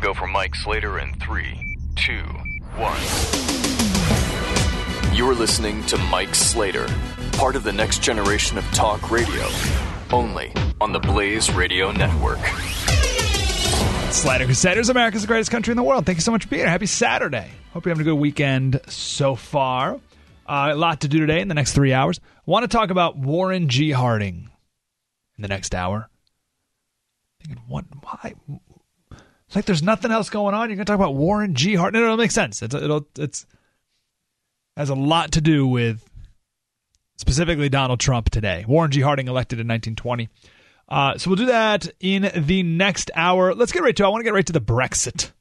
Go for Mike Slater in three, two, one. You're listening to Mike Slater, part of the next generation of talk radio, only on the Blaze Radio Network. Slater Crusaders, America's the greatest country in the world. Thank you so much for being here. Happy Saturday. Hope you're having a good weekend so far. Uh, a lot to do today in the next three hours. want to talk about Warren G. Harding in the next hour. Thinking, what? Why? It's like there's nothing else going on. You're going to talk about Warren G. Harding. No, no, it makes sense. It's it'll it's has a lot to do with specifically Donald Trump today. Warren G. Harding elected in 1920. Uh, so we'll do that in the next hour. Let's get right to. I want to get right to the Brexit,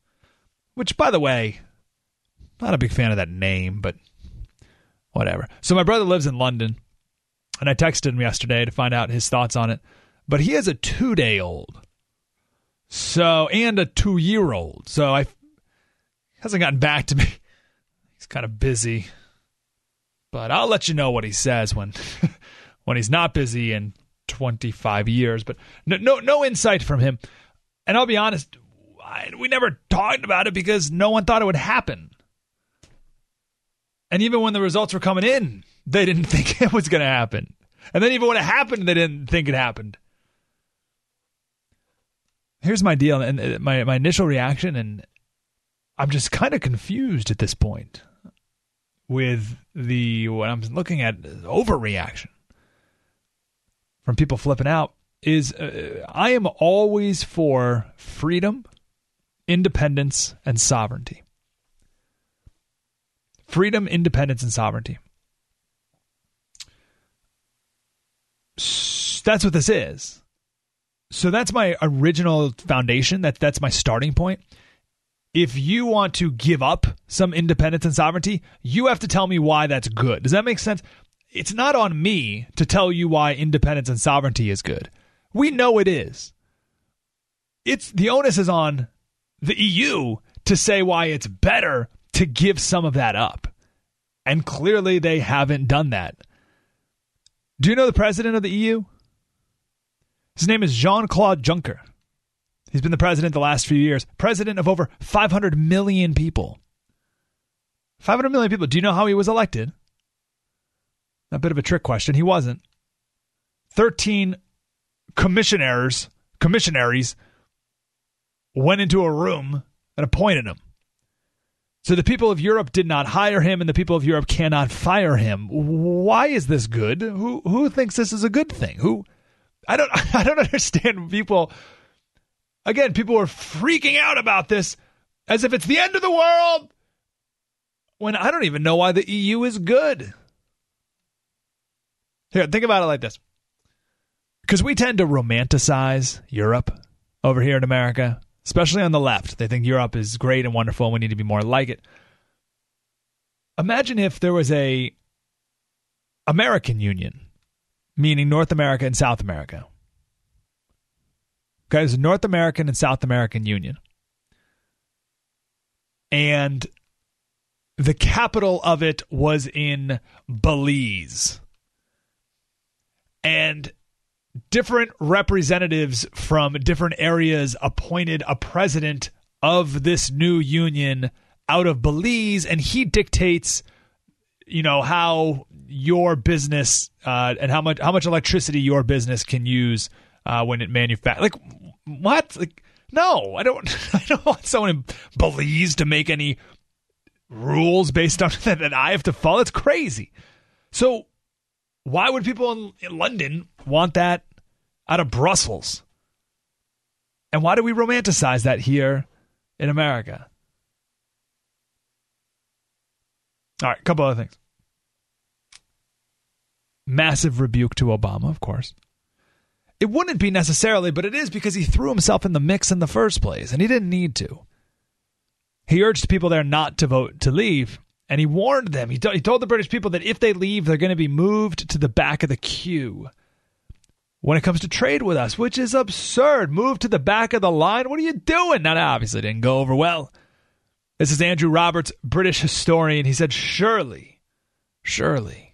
which, by the way, not a big fan of that name, but whatever. So my brother lives in London, and I texted him yesterday to find out his thoughts on it. But he has a two day old, so and a two year old. So I hasn't gotten back to me. He's kind of busy but I'll let you know what he says when when he's not busy in 25 years. But no, no, no insight from him. And I'll be honest, I, we never talked about it because no one thought it would happen. And even when the results were coming in, they didn't think it was going to happen. And then even when it happened, they didn't think it happened. Here's my deal and uh, my my initial reaction, and I'm just kind of confused at this point with the what I'm looking at overreaction from people flipping out is uh, I am always for freedom, independence, and sovereignty. Freedom, independence, and sovereignty. That's what this is. So that's my original foundation. That that's my starting point if you want to give up some independence and sovereignty, you have to tell me why that's good. Does that make sense? It's not on me to tell you why independence and sovereignty is good. We know it is. It's the onus is on the EU to say why it's better to give some of that up. And clearly they haven't done that. Do you know the president of the EU? His name is Jean Claude Juncker. He's been the president the last few years, president of over 500 million people. 500 million people. Do you know how he was elected? A bit of a trick question. He wasn't. 13 commissioners, commissionaries went into a room and appointed him. So the people of Europe did not hire him and the people of Europe cannot fire him. Why is this good? Who who thinks this is a good thing? Who I don't I don't understand people Again, people are freaking out about this as if it's the end of the world when I don't even know why the EU is good. Here, think about it like this. Because we tend to romanticize Europe over here in America, especially on the left. They think Europe is great and wonderful and we need to be more like it. Imagine if there was a American Union, meaning North America and South America. Okay, there's North American and South American Union. And the capital of it was in Belize. And different representatives from different areas appointed a president of this new union out of Belize, and he dictates, you know, how your business uh, and how much how much electricity your business can use uh, when it manufactures. Like what? Like no, I don't. I don't want someone in Belize to make any rules based on that that I have to follow. It's crazy. So why would people in, in London want that out of Brussels? And why do we romanticize that here in America? All right, a couple other things. Massive rebuke to Obama, of course It wouldn't be necessarily, but it is because he threw himself in the mix in the first place, and he didn't need to. He urged people there not to vote to leave, and he warned them. He, he told the British people that if they leave, they're going to be moved to the back of the queue. When it comes to trade with us, which is absurd, move to the back of the line. What are you doing? Now, that obviously didn't go over well. This is Andrew Roberts, British historian. He said, Surely, surely,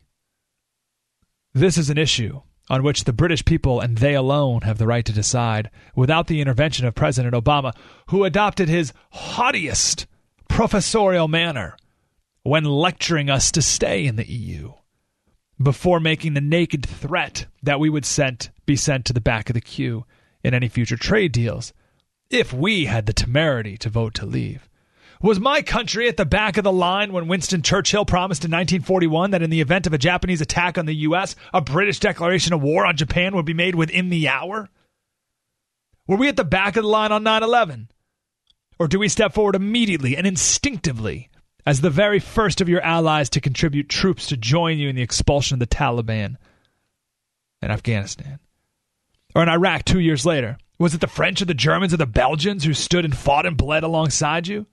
this is an issue on which the British people and they alone have the right to decide without the intervention of President Obama, who adopted his haughtiest professorial manner when lecturing us to stay in the EU before making the naked threat that we would sent, be sent to the back of the queue in any future trade deals if we had the temerity to vote to leave. Was my country at the back of the line when Winston Churchill promised in 1941 that in the event of a Japanese attack on the U.S., a British declaration of war on Japan would be made within the hour? Were we at the back of the line on 9 11? Or do we step forward immediately and instinctively as the very first of your allies to contribute troops to join you in the expulsion of the Taliban in Afghanistan? Or in Iraq two years later? Was it the French or the Germans or the Belgians who stood and fought and bled alongside you?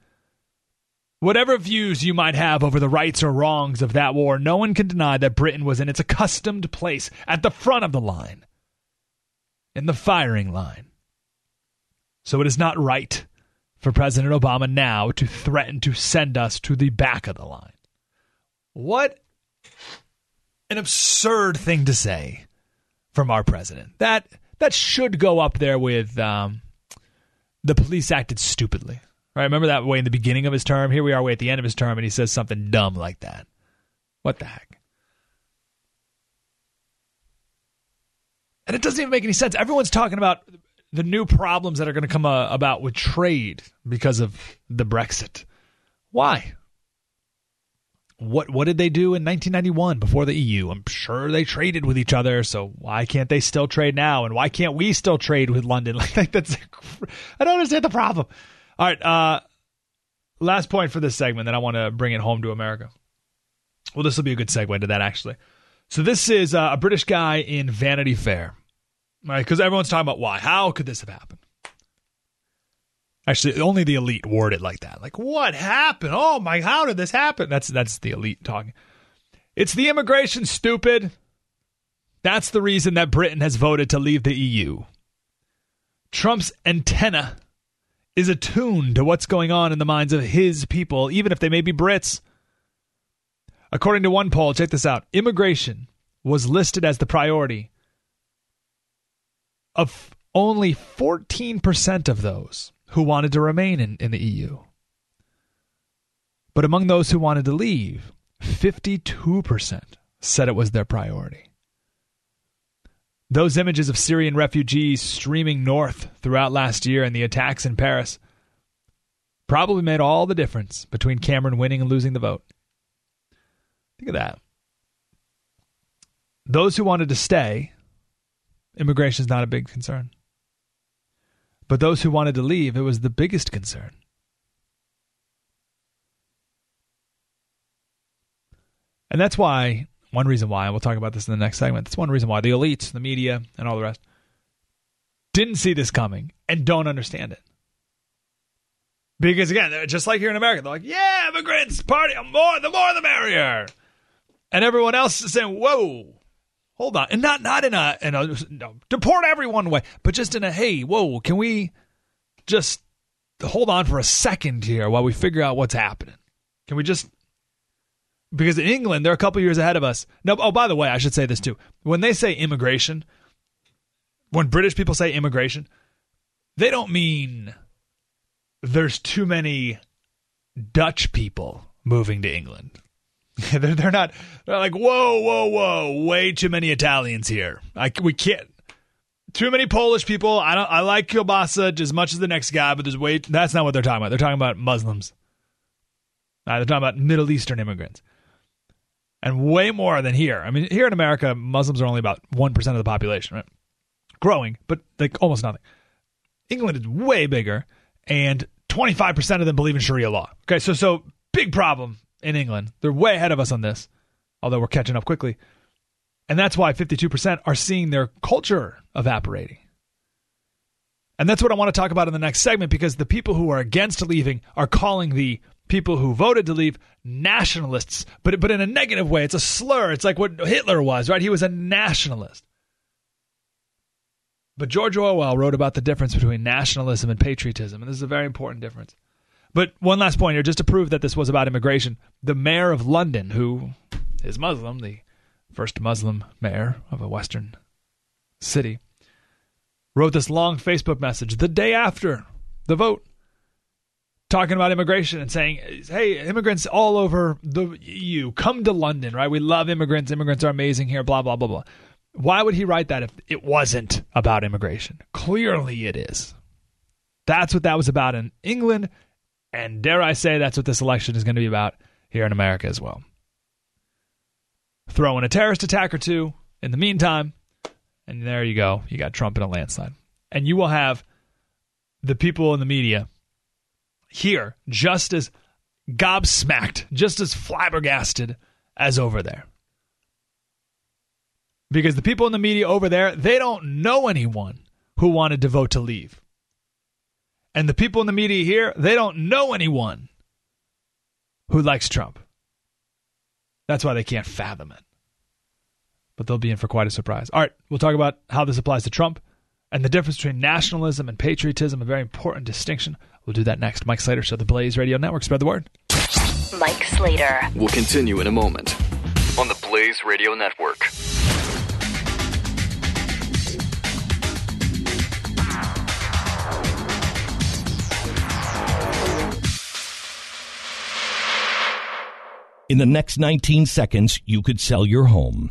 Whatever views you might have over the rights or wrongs of that war, no one can deny that Britain was in its accustomed place at the front of the line, in the firing line. So it is not right for President Obama now to threaten to send us to the back of the line. What an absurd thing to say from our president. That that should go up there with um, the police acted stupidly. Right? Remember that way in the beginning of his term? Here we are way at the end of his term, and he says something dumb like that. What the heck? And it doesn't even make any sense. Everyone's talking about the new problems that are going to come uh, about with trade because of the Brexit. Why? What what did they do in 1991 before the EU? I'm sure they traded with each other, so why can't they still trade now? And why can't we still trade with London? Like that's I don't understand the problem. All right. Uh, last point for this segment, then I want to bring it home to America. Well, this will be a good segue to that, actually. So, this is uh, a British guy in Vanity Fair, right? Because everyone's talking about why. How could this have happened? Actually, only the elite word it like that. Like, what happened? Oh my, how did this happen? That's that's the elite talking. It's the immigration, stupid. That's the reason that Britain has voted to leave the EU. Trump's antenna is attuned to what's going on in the minds of his people, even if they may be Brits. According to one poll, check this out immigration was listed as the priority of only 14% of those who wanted to remain in, in the EU. But among those who wanted to leave, 52% said it was their priority. Those images of Syrian refugees streaming north throughout last year and the attacks in Paris probably made all the difference between Cameron winning and losing the vote. Think of that. Those who wanted to stay, immigration is not a big concern. But those who wanted to leave, it was the biggest concern. And that's why one reason why, and we'll talk about this in the next segment, that's one reason why the elites, the media, and all the rest didn't see this coming and don't understand it. Because again, just like here in America, they're like, yeah, immigrants, party, more, the more the merrier. And everyone else is saying, whoa, hold on. And not, not in a, in a no, deport everyone way, but just in a, hey, whoa, can we just hold on for a second here while we figure out what's happening? Can we just because in England they're a couple years ahead of us. No, oh, by the way, I should say this too. When they say immigration, when British people say immigration, they don't mean there's too many Dutch people moving to England. they're, they're not. They're like, whoa, whoa, whoa, way too many Italians here. I, we can't. Too many Polish people. I don't. I like kielbasa as much as the next guy, but there's way. That's not what they're talking about. They're talking about Muslims. Uh, they're talking about Middle Eastern immigrants and way more than here. I mean, here in America, Muslims are only about 1% of the population, right? Growing, but like almost nothing. England is way bigger, and 25% of them believe in Sharia law. Okay, so so big problem in England. They're way ahead of us on this, although we're catching up quickly. And that's why 52% are seeing their culture evaporating. And that's what I want to talk about in the next segment because the people who are against leaving are calling the people who voted to leave nationalists, but but in a negative way. It's a slur. It's like what Hitler was, right? He was a nationalist. But George Orwell wrote about the difference between nationalism and patriotism, and this is a very important difference. But one last point here, just to prove that this was about immigration. The mayor of London, who is Muslim, the first Muslim mayor of a Western city, wrote this long Facebook message the day after the vote talking about immigration and saying, "Hey, immigrants all over the EU, come to London, right? We love immigrants. Immigrants are amazing here. Blah blah blah blah." Why would he write that if it wasn't about immigration? Clearly, it is. That's what that was about in England, and dare I say, that's what this election is going to be about here in America as well. Throw in a terrorist attack or two in the meantime, and there you go. You got Trump in a landslide. And you will have the people in the media here just as gobsmacked, just as flabbergasted as over there. Because the people in the media over there, they don't know anyone who wanted to vote to leave. And the people in the media here, they don't know anyone who likes Trump. That's why they can't fathom it but they'll be in for quite a surprise. All right, we'll talk about how this applies to Trump and the difference between nationalism and patriotism, a very important distinction. We'll do that next. Mike Slater, Show, the Blaze Radio Network. Spread the word. Mike Slater. We'll continue in a moment on the Blaze Radio Network. In the next 19 seconds, you could sell your home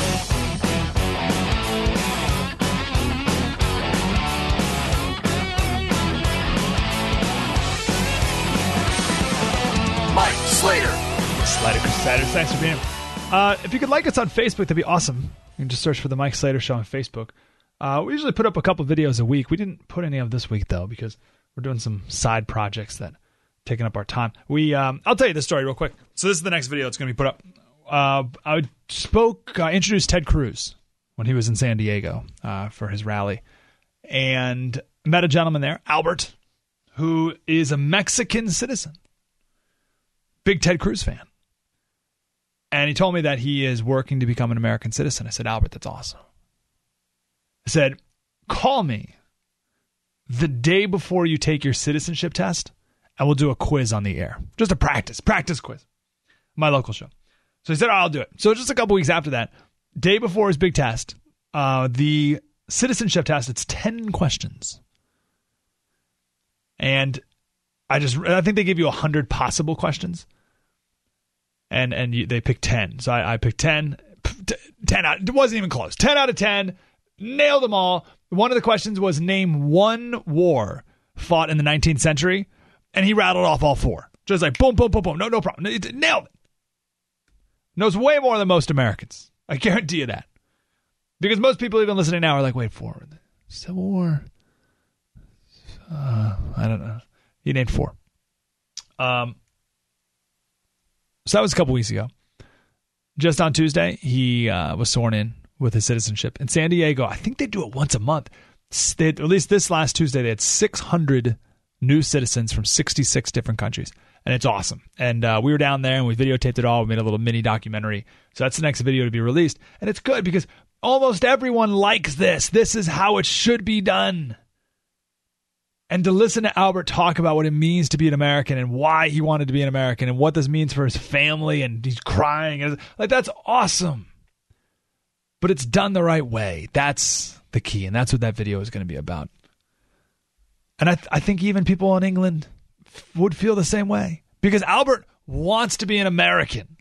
Slater. Slater Crusaders. Thanks for being here. Uh, if you could like us on Facebook, that'd be awesome. You can just search for the Mike Slater Show on Facebook. Uh, we usually put up a couple videos a week. We didn't put any of this week though because we're doing some side projects that taking up our time. We, um, I'll tell you this story real quick. So this is the next video that's going to be put up. Uh, I spoke, uh, introduced Ted Cruz when he was in San Diego uh, for his rally, and met a gentleman there, Albert, who is a Mexican citizen big Ted Cruz fan. And he told me that he is working to become an American citizen. I said, Albert, that's awesome. I said, call me the day before you take your citizenship test, and we'll do a quiz on the air. Just a practice, practice quiz. My local show. So he said, oh, I'll do it. So just a couple weeks after that, day before his big test, uh, the citizenship test, it's 10 questions. And I just I think they give you hundred possible questions, and and you, they pick ten. So I, I picked 10, 10 out. It wasn't even close. Ten out of ten, nailed them all. One of the questions was name one war fought in the 19th century, and he rattled off all four. Just like boom, boom, boom, boom. No, no problem. Nailed it. Knows way more than most Americans. I guarantee you that. Because most people even listening now are like, wait, for Civil War. Uh, I don't know. He named four. Um, so that was a couple weeks ago. Just on Tuesday, he uh, was sworn in with his citizenship in San Diego. I think they do it once a month. They, at least this last Tuesday, they had 600 new citizens from 66 different countries, and it's awesome. And uh, we were down there and we videotaped it all. We made a little mini documentary. So that's the next video to be released, and it's good because almost everyone likes this. This is how it should be done and to listen to Albert talk about what it means to be an American and why he wanted to be an American and what this means for his family and he's crying and like that's awesome. But it's done the right way. That's the key and that's what that video is going to be about. And I th- I think even people in England f- would feel the same way because Albert wants to be an American.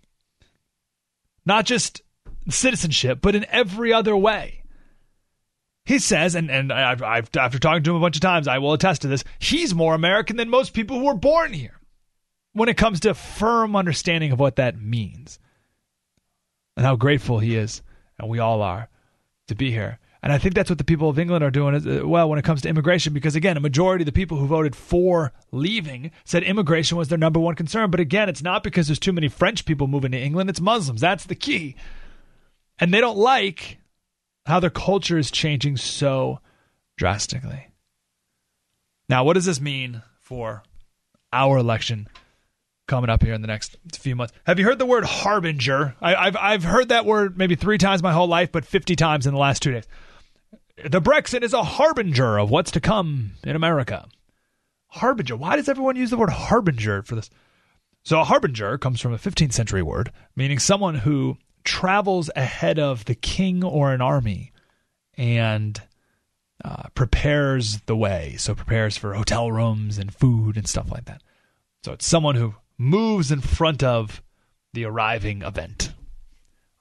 Not just citizenship, but in every other way. He says, and, and I've, I've, after talking to him a bunch of times, I will attest to this, he's more American than most people who were born here. when it comes to firm understanding of what that means and how grateful he is, and we all are, to be here. And I think that's what the people of England are doing as uh, well when it comes to immigration, because again, a majority of the people who voted for leaving said immigration was their number one concern. But again, it's not because there's too many French people moving to England, it's Muslims. That's the key. And they don't like how their culture is changing so drastically. Now, what does this mean for our election coming up here in the next few months? Have you heard the word harbinger? I, have I've heard that word maybe three times my whole life, but 50 times in the last two days. The Brexit is a harbinger of what's to come in America. Harbinger. Why does everyone use the word harbinger for this? So, a harbinger comes from a 15th century word, meaning someone who travels ahead of the king or an army and uh, prepares the way. So, prepares for hotel rooms and food and stuff like that. So, it's someone who moves in front of the arriving event.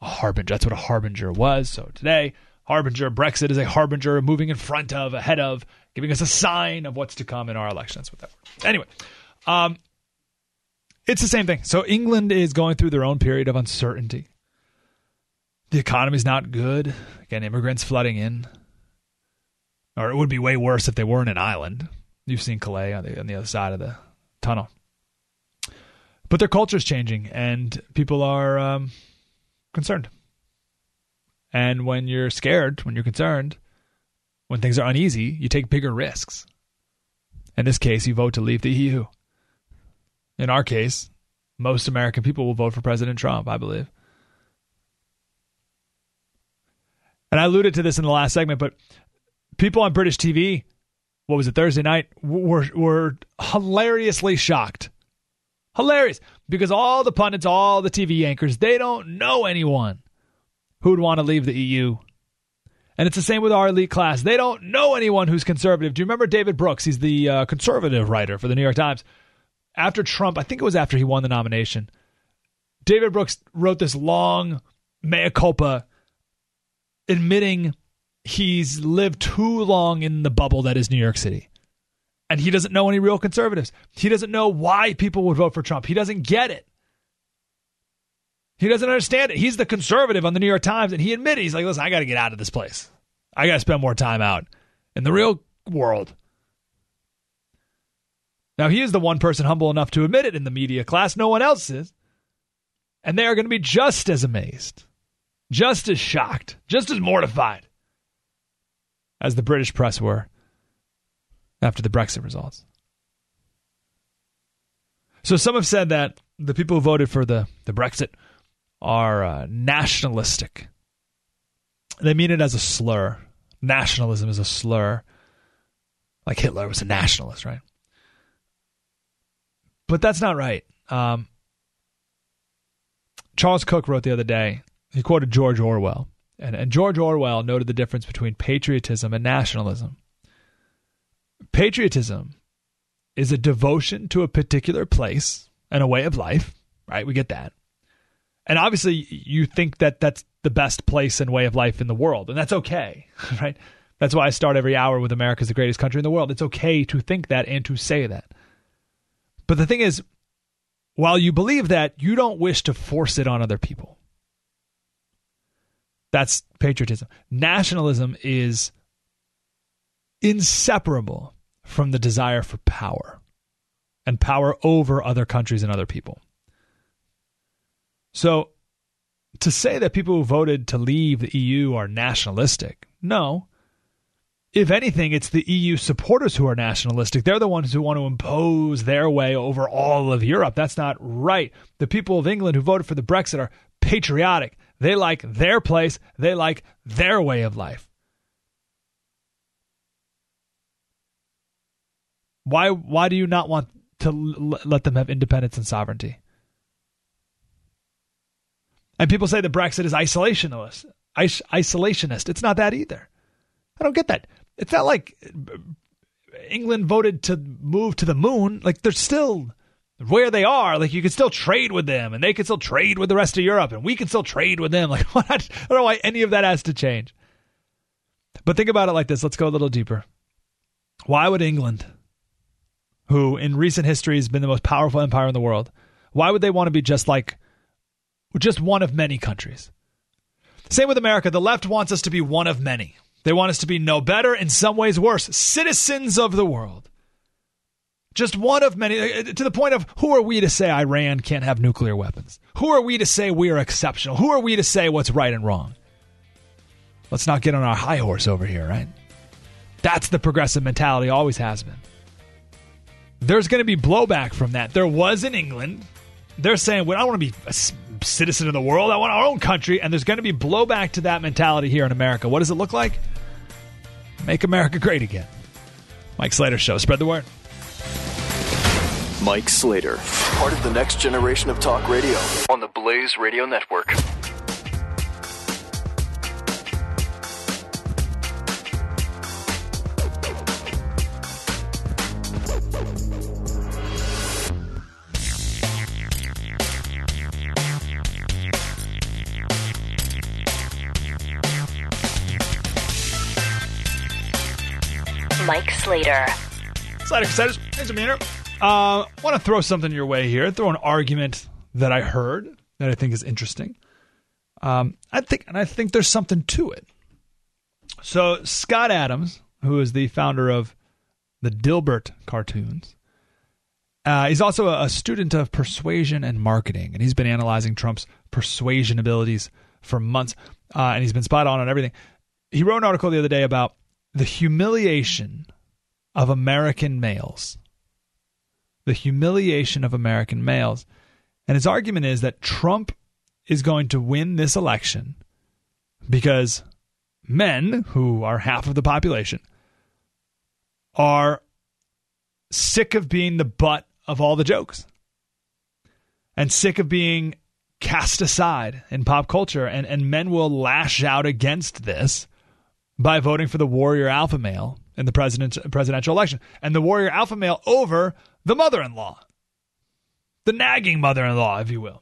A harbinger. That's what a harbinger was. So, today, harbinger. Brexit is a harbinger moving in front of, ahead of, giving us a sign of what's to come in our election. That's what that. Word. Anyway, um, it's the same thing. So England is going through their own period of uncertainty. The economy's not good. Again, immigrants flooding in, or it would be way worse if they weren't an island. You've seen Calais on the on the other side of the tunnel. But their culture's changing, and people are um, concerned. And when you're scared, when you're concerned, when things are uneasy, you take bigger risks. In this case, you vote to leave the EU. In our case, most American people will vote for President Trump, I believe. And I alluded to this in the last segment, but people on British TV, what was it, Thursday night, were, were hilariously shocked. Hilarious. Because all the pundits, all the TV anchors, they don't know anyone who would want to leave the EU. And it's the same with our elite class. They don't know anyone who's conservative. Do you remember David Brooks? He's the uh, conservative writer for the New York Times. After Trump, I think it was after he won the nomination, David Brooks wrote this long mea culpa admitting he's lived too long in the bubble that is New York City. And he doesn't know any real conservatives. He doesn't know why people would vote for Trump. He doesn't get it. He doesn't understand it. He's the conservative on the New York Times, and he admitted he's like, listen, I got to get out of this place. I got to spend more time out in the real world. Now, he is the one person humble enough to admit it in the media class. No one else is. And they are going to be just as amazed, just as shocked, just as mortified as the British press were after the Brexit results. So some have said that the people who voted for the, the Brexit are uh, nationalistic. They mean it as a slur. Nationalism is a slur. Like Hitler was a nationalist, right? But that's not right. Um, Charles Cooke wrote the other day, he quoted George Orwell. And, and George Orwell noted the difference between patriotism and nationalism. Patriotism is a devotion to a particular place and a way of life, right? We get that. And obviously, you think that that's the best place and way of life in the world, and that's okay, right? That's why I start every hour with America's the greatest country in the world. It's okay to think that and to say that. But the thing is, while you believe that, you don't wish to force it on other people. That's patriotism. Nationalism is inseparable from the desire for power and power over other countries and other people. So to say that people who voted to leave the EU are nationalistic, no. If anything, it's the EU supporters who are nationalistic. They're the ones who want to impose their way over all of Europe. That's not right. The people of England who voted for the Brexit are patriotic. They like their place, they like their way of life. Why why do you not want to l- let them have independence and sovereignty? And people say that Brexit is isolationist. Is- isolationist. It's not that either. I don't get that. It's not like England voted to move to the moon. Like they're still where they are. Like you can still trade with them, and they can still trade with the rest of Europe, and we can still trade with them. Like what? I don't know why any of that has to change. But think about it like this. Let's go a little deeper. Why would England, who in recent history has been the most powerful empire in the world, why would they want to be just like just one of many countries? Same with America. The left wants us to be one of many. They want us to be no better, in some ways worse, citizens of the world. Just one of many, uh, to the point of who are we to say Iran can't have nuclear weapons? Who are we to say we are exceptional? Who are we to say what's right and wrong? Let's not get on our high horse over here, right? That's the progressive mentality, always has been. There's going to be blowback from that. There was in England. They're saying, well, I want to be a citizen of the world. I want our own country. And there's going to be blowback to that mentality here in America. What does it look like? Make America great again. Mike Slater Show. Spread the word. Mike Slater, part of the next generation of talk radio on the Blaze Radio Network. Mike Slater. Slater Crusaders. Thanks, Amir. Uh, want to throw something your way here. Throw an argument that I heard that I think is interesting. Um, I think, and I think there's something to it. So Scott Adams, who is the founder of the Dilbert cartoons, uh, he's also a, a student of persuasion and marketing, and he's been analyzing Trump's persuasion abilities for months, uh, and he's been spot on on everything. He wrote an article the other day about the humiliation of American males. The humiliation of American males. And his argument is that Trump is going to win this election because men, who are half of the population, are sick of being the butt of all the jokes and sick of being cast aside in pop culture. And, and men will lash out against this by voting for the warrior alpha male in the president, presidential election and the warrior alpha male over the mother in law, the nagging mother in law, if you will.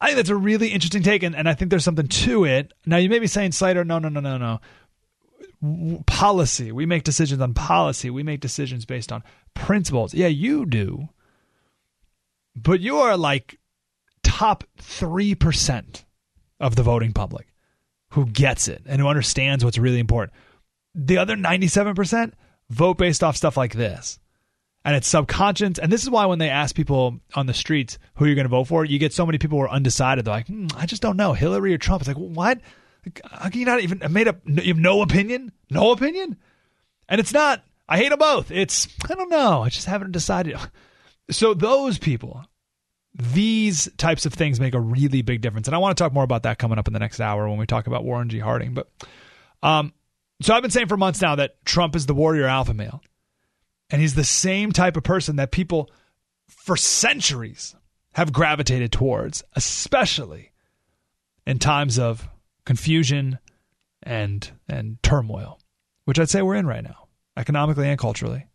I think that's a really interesting take, and, and I think there's something to it. Now, you may be saying, Slater, no, no, no, no, no. W- policy. We make decisions on policy. We make decisions based on principles. Yeah, you do. But you are like top 3% of the voting public who gets it and who understands what's really important. The other 97% vote based off stuff like this. And it's subconscious. And this is why when they ask people on the streets who you're going to vote for, you get so many people who are undecided. They're like, hmm, I just don't know, Hillary or Trump. It's like, what? How can you not even made up? You have no opinion? No opinion? And it's not, I hate them both. It's, I don't know. I just haven't decided. So those people these types of things make a really big difference. And I want to talk more about that coming up in the next hour when we talk about Warren G. Harding. But um, so I've been saying for months now that Trump is the warrior alpha male. And he's the same type of person that people for centuries have gravitated towards, especially in times of confusion and and turmoil, which I'd say we're in right now, economically and culturally.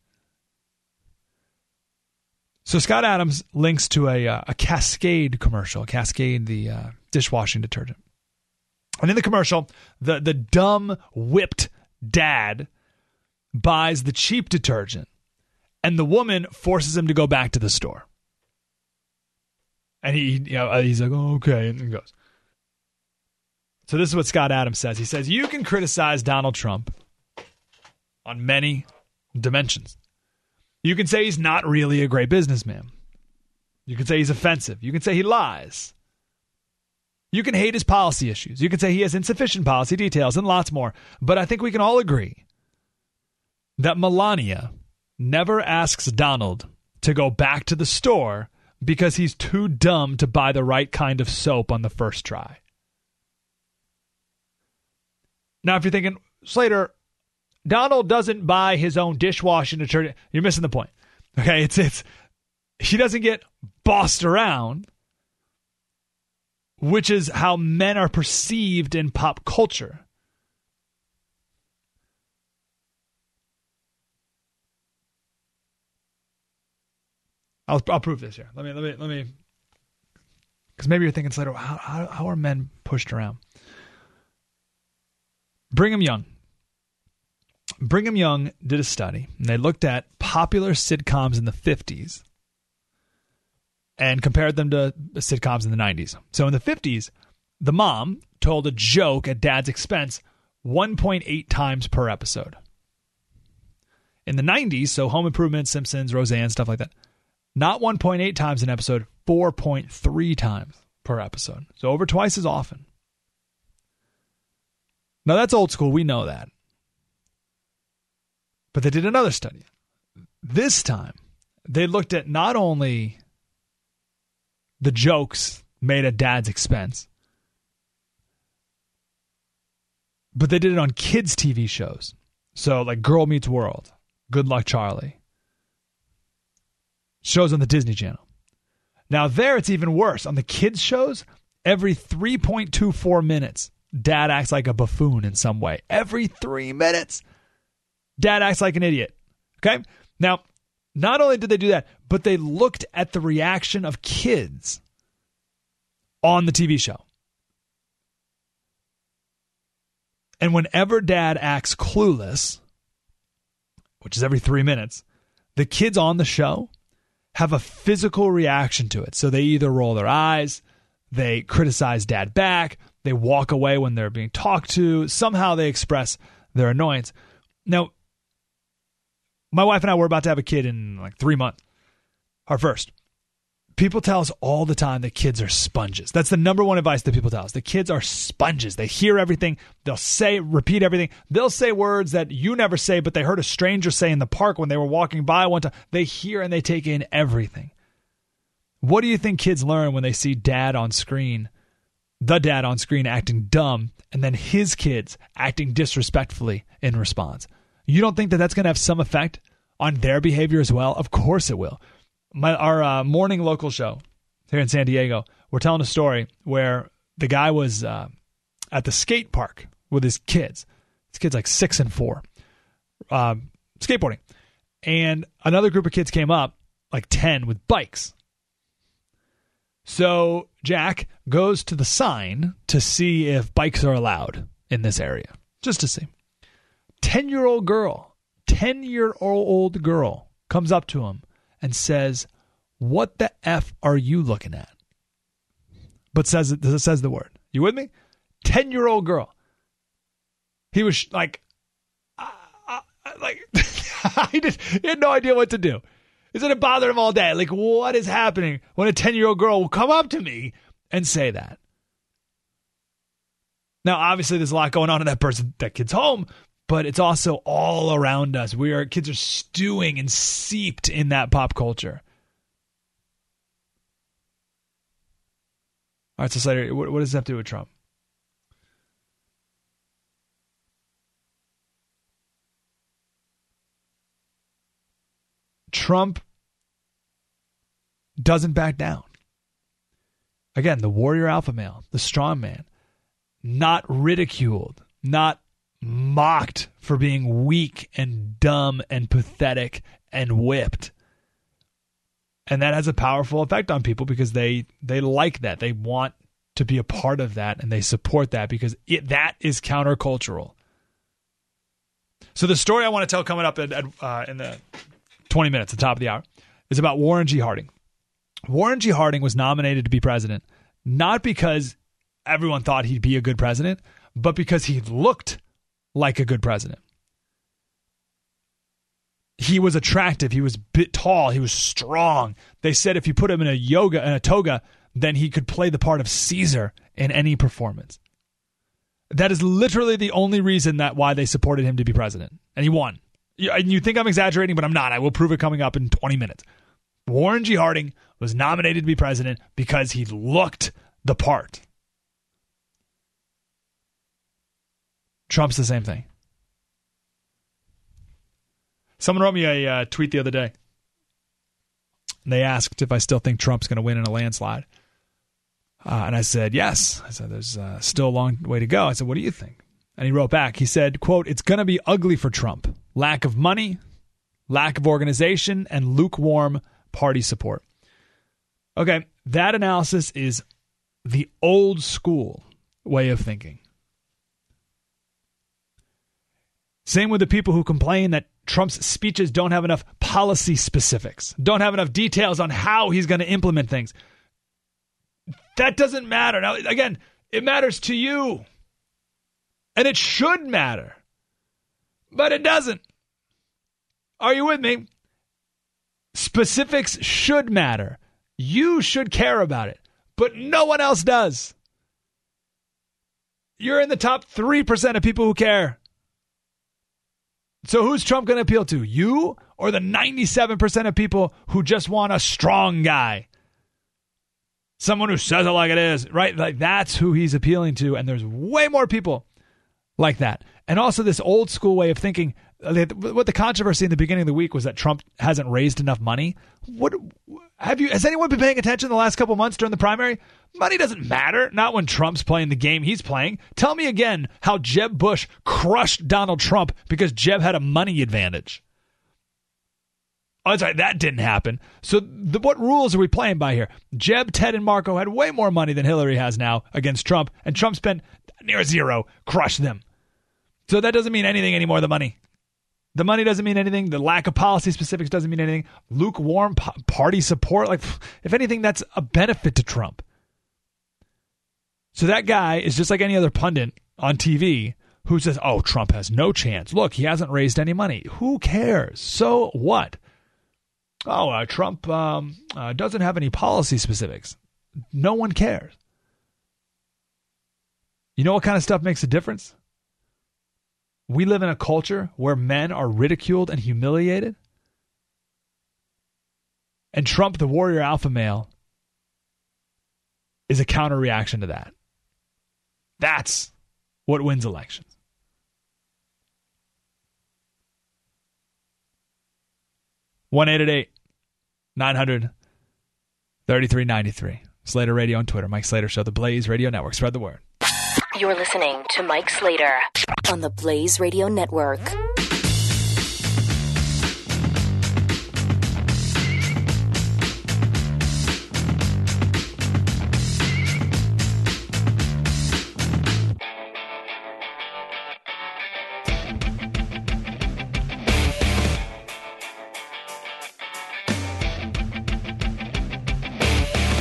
So Scott Adams links to a uh, a Cascade commercial, Cascade the uh, dishwashing detergent. And in the commercial, the the dumb whipped dad buys the cheap detergent and the woman forces him to go back to the store. And he you know he's like, oh, "Okay," and he goes. So this is what Scott Adams says. He says, "You can criticize Donald Trump on many dimensions. You can say he's not really a great businessman. You can say he's offensive. You can say he lies. You can hate his policy issues. You can say he has insufficient policy details and lots more. But I think we can all agree that Melania never asks Donald to go back to the store because he's too dumb to buy the right kind of soap on the first try. Now, if you're thinking, Slater, Donald doesn't buy his own dishwashing detergent. You're missing the point. Okay, it's it's he doesn't get bossed around, which is how men are perceived in pop culture. I'll I'll prove this here. Let me let me let me because maybe you're thinking Slater, how, how how are men pushed around? Brigham Young Brigham Young did a study, and they looked at popular sitcoms in the 50s and compared them to sitcoms in the 90s. So in the 50s, the mom told a joke at dad's expense 1.8 times per episode. In the 90s, so Home Improvement, Simpsons, Roseanne, stuff like that, not 1.8 times an episode, 4.3 times per episode. So over twice as often. Now that's old school. We know that. But they did another study. This time, they looked at not only the jokes made at dad's expense, but they did it on kids' TV shows. So, like Girl Meets World, Good Luck Charlie, shows on the Disney Channel. Now, there it's even worse. On the kids' shows, every 3.24 minutes, dad acts like a buffoon in some way. Every three minutes, dad acts like an idiot. Okay? Now, not only did they do that, but they looked at the reaction of kids on the TV show. And whenever dad acts clueless, which is every three minutes, the kids on the show have a physical reaction to it. So they either roll their eyes, they criticize dad back, they walk away when they're being talked to, somehow they express their annoyance. Now, my wife and I were about to have a kid in like three months, our first people tell us all the time that kids are sponges. That's the number one advice that people tell us. The kids are sponges. They hear everything. They'll say, repeat everything. They'll say words that you never say, but they heard a stranger say in the park when they were walking by one time. They hear and they take in everything. What do you think kids learn when they see dad on screen, the dad on screen acting dumb, and then his kids acting disrespectfully in response? You don't think that that's going to have some effect on their behavior as well? Of course it will my our uh, morning local show here in San Diego, we're telling a story where the guy was uh, at the skate park with his kids. His kids like six and four, uh, skateboarding, and another group of kids came up, like ten, with bikes. So Jack goes to the sign to see if bikes are allowed in this area, just to see. Ten year old girl, ten year old girl comes up to him and says, What the F are you looking at? But says it says the word. You with me? 10 year old girl. He was like, uh, uh, like, he, did, he had no idea what to do. He said it bothered him all day. Like, what is happening when a 10 year old girl will come up to me and say that? Now, obviously, there's a lot going on in that person, that kid's home, but it's also all around us. We are kids are stewing and seeped in that pop culture. All right, so Slater, what, what does that have to do with Trump? Trump doesn't back down. Again, the warrior alpha male, the strong man, not ridiculed, not mocked for being weak and dumb and pathetic and whipped. And that has a powerful effect on people because they they like that. They want to be a part of that and they support that because it, that is countercultural. So the story I want to tell coming up at, uh, in the 20 minutes, the top of the hour, is about Warren G. Harding. Warren G. Harding was nominated to be president not because everyone thought he'd be a good president, but because he looked like a good president. He was attractive. He was bit tall. He was strong. They said if you put him in a yoga in a toga, then he could play the part of Caesar in any performance. That is literally the only reason that why they supported him to be president, and he won. And you think I'm exaggerating, but I'm not. I will prove it coming up in 20 minutes. Warren G. Harding was nominated to be president because he looked the part. Trump's the same thing. Someone wrote me a uh, tweet the other day. They asked if I still think Trump's going to win in a landslide. Uh, and I said, yes. I said, there's uh, still a long way to go. I said, what do you think? And he wrote back. He said, quote, it's going to be ugly for Trump. Lack of money, lack of organization, and lukewarm party support. Okay, that analysis is the old school way of thinking. Same with the people who complain that Trump's speeches don't have enough policy specifics, don't have enough details on how he's going to implement things. That doesn't matter. Now, again, it matters to you. And it should matter. But it doesn't. Are you with me? Specifics should matter. You should care about it, but no one else does. You're in the top 3% of people who care. So who's Trump going to appeal to? You or the 97% of people who just want a strong guy? Someone who says it like it is, right? Like that's who he's appealing to. And there's way more people like that. And also this old school way of thinking. What the controversy in the beginning of the week was that Trump hasn't raised enough money. What have you? Has anyone been paying attention the last couple months during the primary? Money doesn't matter. Not when Trump's playing the game he's playing. Tell me again how Jeb Bush crushed Donald Trump because Jeb had a money advantage. Oh, that's right. That didn't happen. So, the, what rules are we playing by here? Jeb, Ted, and Marco had way more money than Hillary has now against Trump, and Trump spent near zero, crushed them. So that doesn't mean anything anymore. The money, the money doesn't mean anything. The lack of policy specifics doesn't mean anything. Lukewarm party support, like if anything, that's a benefit to Trump. So that guy is just like any other pundit on TV who says, "Oh, Trump has no chance. Look, he hasn't raised any money. Who cares? So what?" Oh, uh, Trump um, uh, doesn't have any policy specifics. No one cares. You know what kind of stuff makes a difference? We live in a culture where men are ridiculed and humiliated. And Trump, the warrior alpha male, is a counter reaction to that. That's what wins elections. One eight eight eight nine hundred thirty three ninety three. Slater Radio on Twitter. Mike Slater Show, the Blaze Radio Network. Spread the word. You're listening to Mike Slater on the Blaze Radio Network.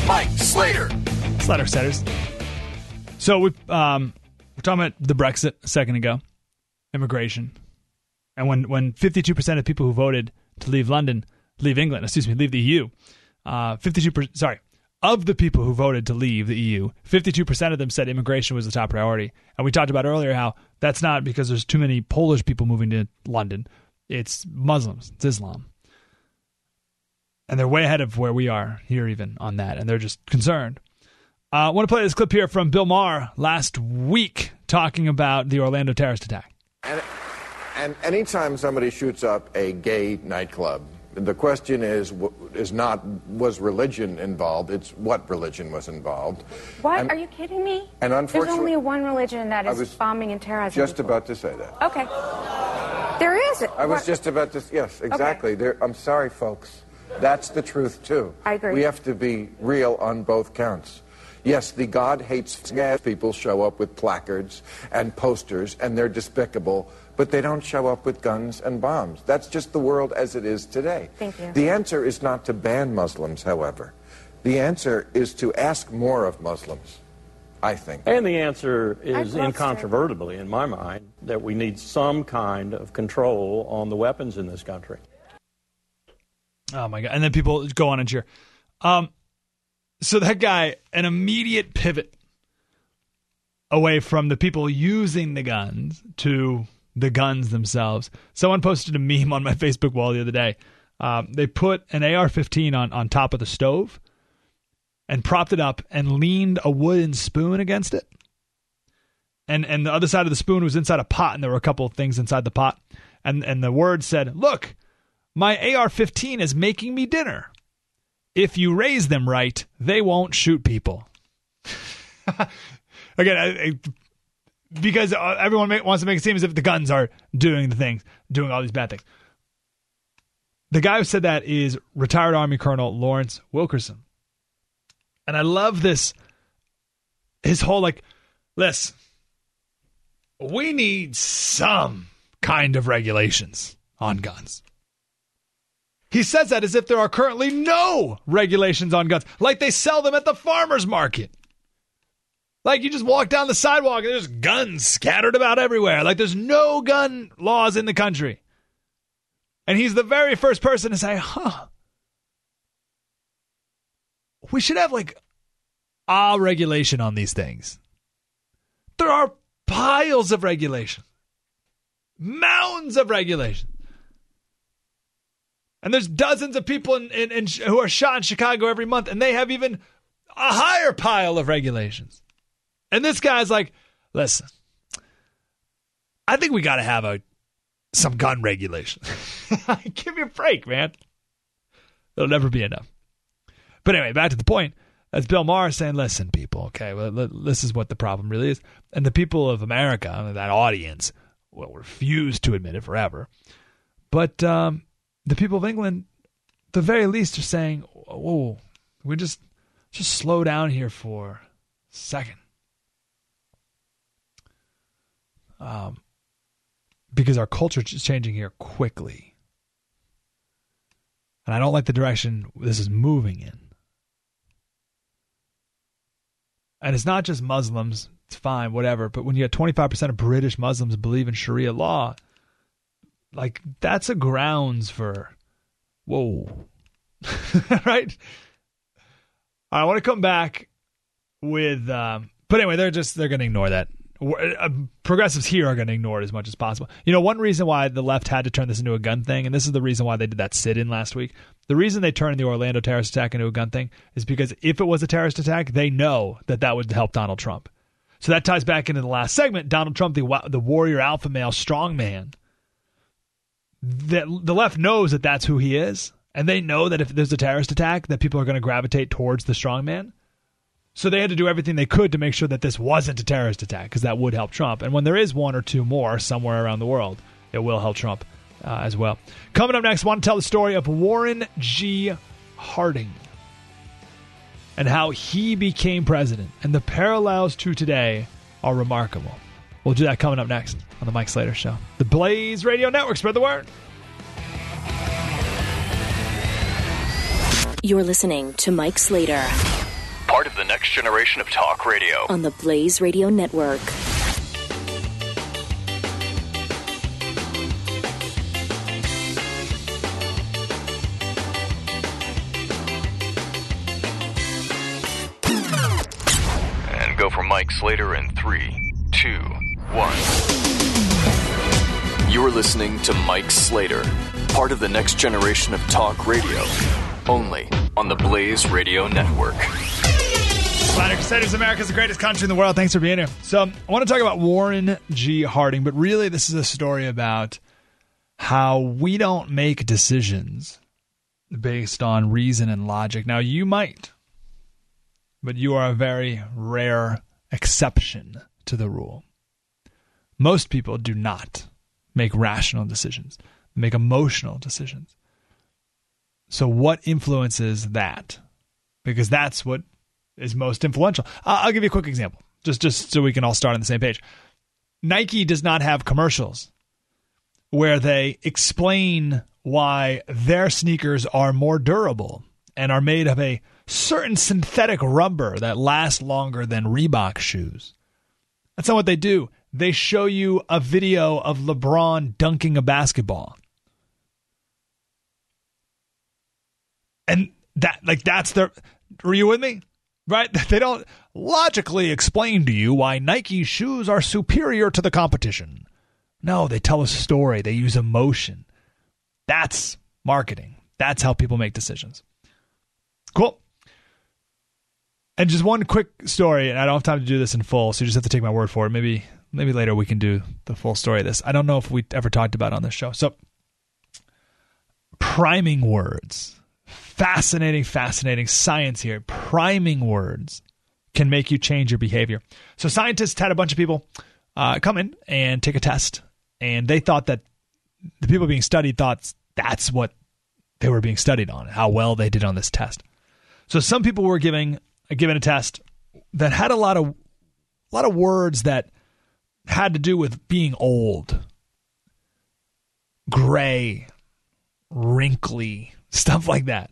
Mike Slater. Slater setters. So we um, we're talking about the Brexit a second ago, immigration, and when when fifty two percent of people who voted to leave London, leave England, excuse me, leave the EU, fifty two percent. Sorry, of the people who voted to leave the EU, fifty two percent of them said immigration was the top priority. And we talked about earlier how that's not because there's too many Polish people moving to London. It's Muslims. It's Islam. And they're way ahead of where we are here, even on that. And they're just concerned. I uh, want to play this clip here from Bill Maher last week talking about the Orlando terrorist attack. And, and anytime somebody shoots up a gay nightclub, the question is is not was religion involved? It's what religion was involved. What? And, Are you kidding me? And unfortunately, there's only one religion that is I is was bombing and terrorizing. Just people. about to say that. Okay. There is. I was What- just about to. Yes, exactly. There, I'm sorry, folks. That's the truth too. I agree. We have to be real on both counts. Yes, the God hates gas people show up with placards and posters, and they're despicable, but they don't show up with guns and bombs. That's just the world as it is today. Thank you. The answer is not to ban Muslims, however. The answer is to ask more of Muslims, I think. And the answer is I'd love to. incontrovertibly, in my mind, that we need some kind of control on the weapons in this country. Oh my god! And then people go on and cheer. Um, so that guy, an immediate pivot away from the people using the guns to the guns themselves. Someone posted a meme on my Facebook wall the other day. Um, they put an AR-15 on on top of the stove and propped it up and leaned a wooden spoon against it. And and the other side of the spoon was inside a pot, and there were a couple of things inside the pot. And and the word said, "Look, my AR-15 is making me dinner. If you raise them right, they won't shoot people." Again, I, I, because uh, everyone wants to make it seem as if the guns are doing the things, doing all these bad things. The guy who said that is retired Army Colonel Lawrence Wilkerson. And I love this. His whole like, listen, we need some kind of regulations on guns. He says that as if there are currently no regulations on guns, like they sell them at the farmer's market. Like you just walk down the sidewalk and there's guns scattered about everywhere. Like there's no gun laws in the country. And he's the very first person to say, huh, we should have like a regulation on these things. There are piles of regulation, mounds of regulation. And there's dozens of people in, in, in, who are shot in Chicago every month, and they have even a higher pile of regulations. And this guy's like, listen, I think we got to have a some gun regulation. Give me a break, man. It'll never be enough. But anyway, back to the point. That's Bill Maher saying, listen, people, okay, well, this is what the problem really is. And the people of America, that audience, will refuse to admit it forever. But um, the people of England, the very least, are saying, "Whoa, we just just slow down here for a second. Um, because our culture is changing here quickly, and I don't like the direction this is moving in. And it's not just Muslims; it's fine, whatever. But when you have twenty five percent of British Muslims believe in Sharia law, like that's a grounds for whoa right i want to come back with um, but anyway they're just they're gonna ignore that uh, progressives here are going to ignore it as much as possible. You know, one reason why the left had to turn this into a gun thing, and this is the reason why they did that sit in last week. The reason they turned the Orlando terrorist attack into a gun thing is because if it was a terrorist attack, they know that that would help Donald Trump. So that ties back into the last segment. Donald Trump, the the warrior alpha male strong the, the left knows that that's who he is, and they know that if there's a terrorist attack, that people are going to gravitate towards the strongman. So they had to do everything they could to make sure that this wasn't a terrorist attack, because that would help Trump. And when there is one or two more somewhere around the world, it will help Trump uh, as well. Coming up next, I want to tell the story of Warren G. Harding and how he became president. And the parallels to today are remarkable. We'll do that coming up next on the Mike Slater Show. The Blaze Radio Network. Spread the word. You're listening to Mike Slater Part of the next generation of talk radio. on the Blaze Radio Network. And go for Mike Slater in three, two, one. You're listening to Mike Slater, part of the next generation of talk radio. Only on the Blaze Radio Network. Slater Crusaders, America's the greatest country in the world. Thanks for being here. So, I want to talk about Warren G. Harding, but really, this is a story about how we don't make decisions based on reason and logic. Now, you might, but you are a very rare exception to the rule. Most people do not make rational decisions, make emotional decisions. So, what influences that? Because that's what is most influential. I'll give you a quick example, just just so we can all start on the same page. Nike does not have commercials where they explain why their sneakers are more durable and are made of a certain synthetic rubber that lasts longer than Reebok shoes. That's not what they do. They show you a video of LeBron dunking a basketball. And that like that's their are you with me? Right? They don't logically explain to you why Nike shoes are superior to the competition. No, they tell a story. They use emotion. That's marketing. That's how people make decisions. Cool. And just one quick story, and I don't have time to do this in full, so you just have to take my word for it. Maybe maybe later we can do the full story of this. I don't know if we ever talked about on this show. So priming words. Fascinating, fascinating science here. Priming words can make you change your behavior. So scientists had a bunch of people uh, come in and take a test, and they thought that the people being studied thought that's what they were being studied on, how well they did on this test. So some people were giving given a test that had a lot of a lot of words that had to do with being old. gray, wrinkly, stuff like that.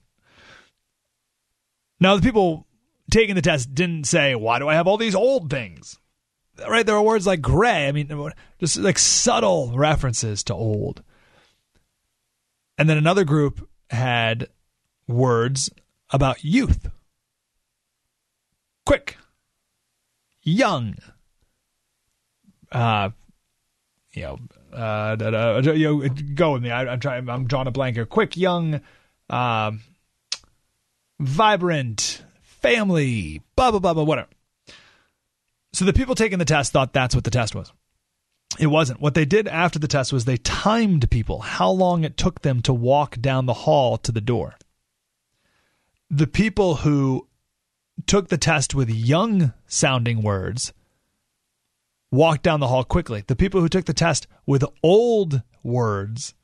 Now, the people taking the test didn't say, Why do I have all these old things? Right? There are words like gray. I mean, just like subtle references to old. And then another group had words about youth quick, young, uh, you know, uh, da, da, you know, go with me. I, am trying. I'm drawing a blank here. Quick, young, uh, vibrant, family, blah blah blah blah whatever. So the people taking the test thought that's what the test was. It wasn't. What they did after the test was they timed people how long it took them to walk down the hall to the door. The people who took the test with young sounding words walked down the hall quickly. The people who took the test with old words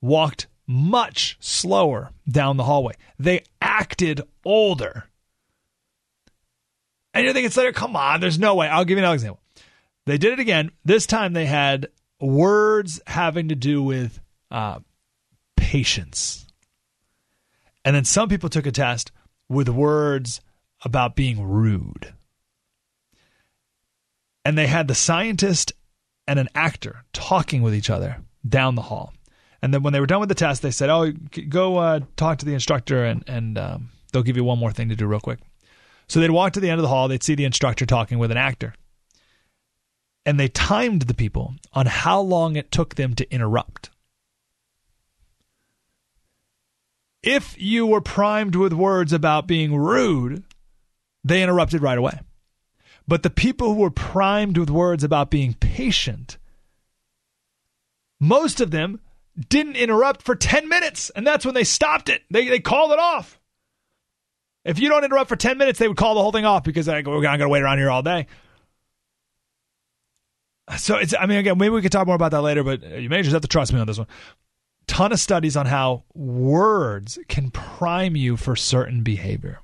walked much slower down the hallway. They acted older. And you're thinking, Slater, come on, there's no way. I'll give you another example. They did it again. This time they had words having to do with uh, patience. And then some people took a test with words about being rude. And they had the scientist and an actor talking with each other down the hall. And then when they were done with the test, they said, "Oh, go uh, talk to the instructor, and and um, they'll give you one more thing to do real quick." So they'd walk to the end of the hall. They'd see the instructor talking with an actor, and they timed the people on how long it took them to interrupt. If you were primed with words about being rude, they interrupted right away. But the people who were primed with words about being patient, most of them didn't interrupt for 10 minutes, and that's when they stopped it. They, they called it off. If you don't interrupt for 10 minutes, they would call the whole thing off because I go, we're going to wait around here all day. So it's, I mean, again, maybe we could talk more about that later, but you may just have to trust me on this one. Ton of studies on how words can prime you for certain behavior.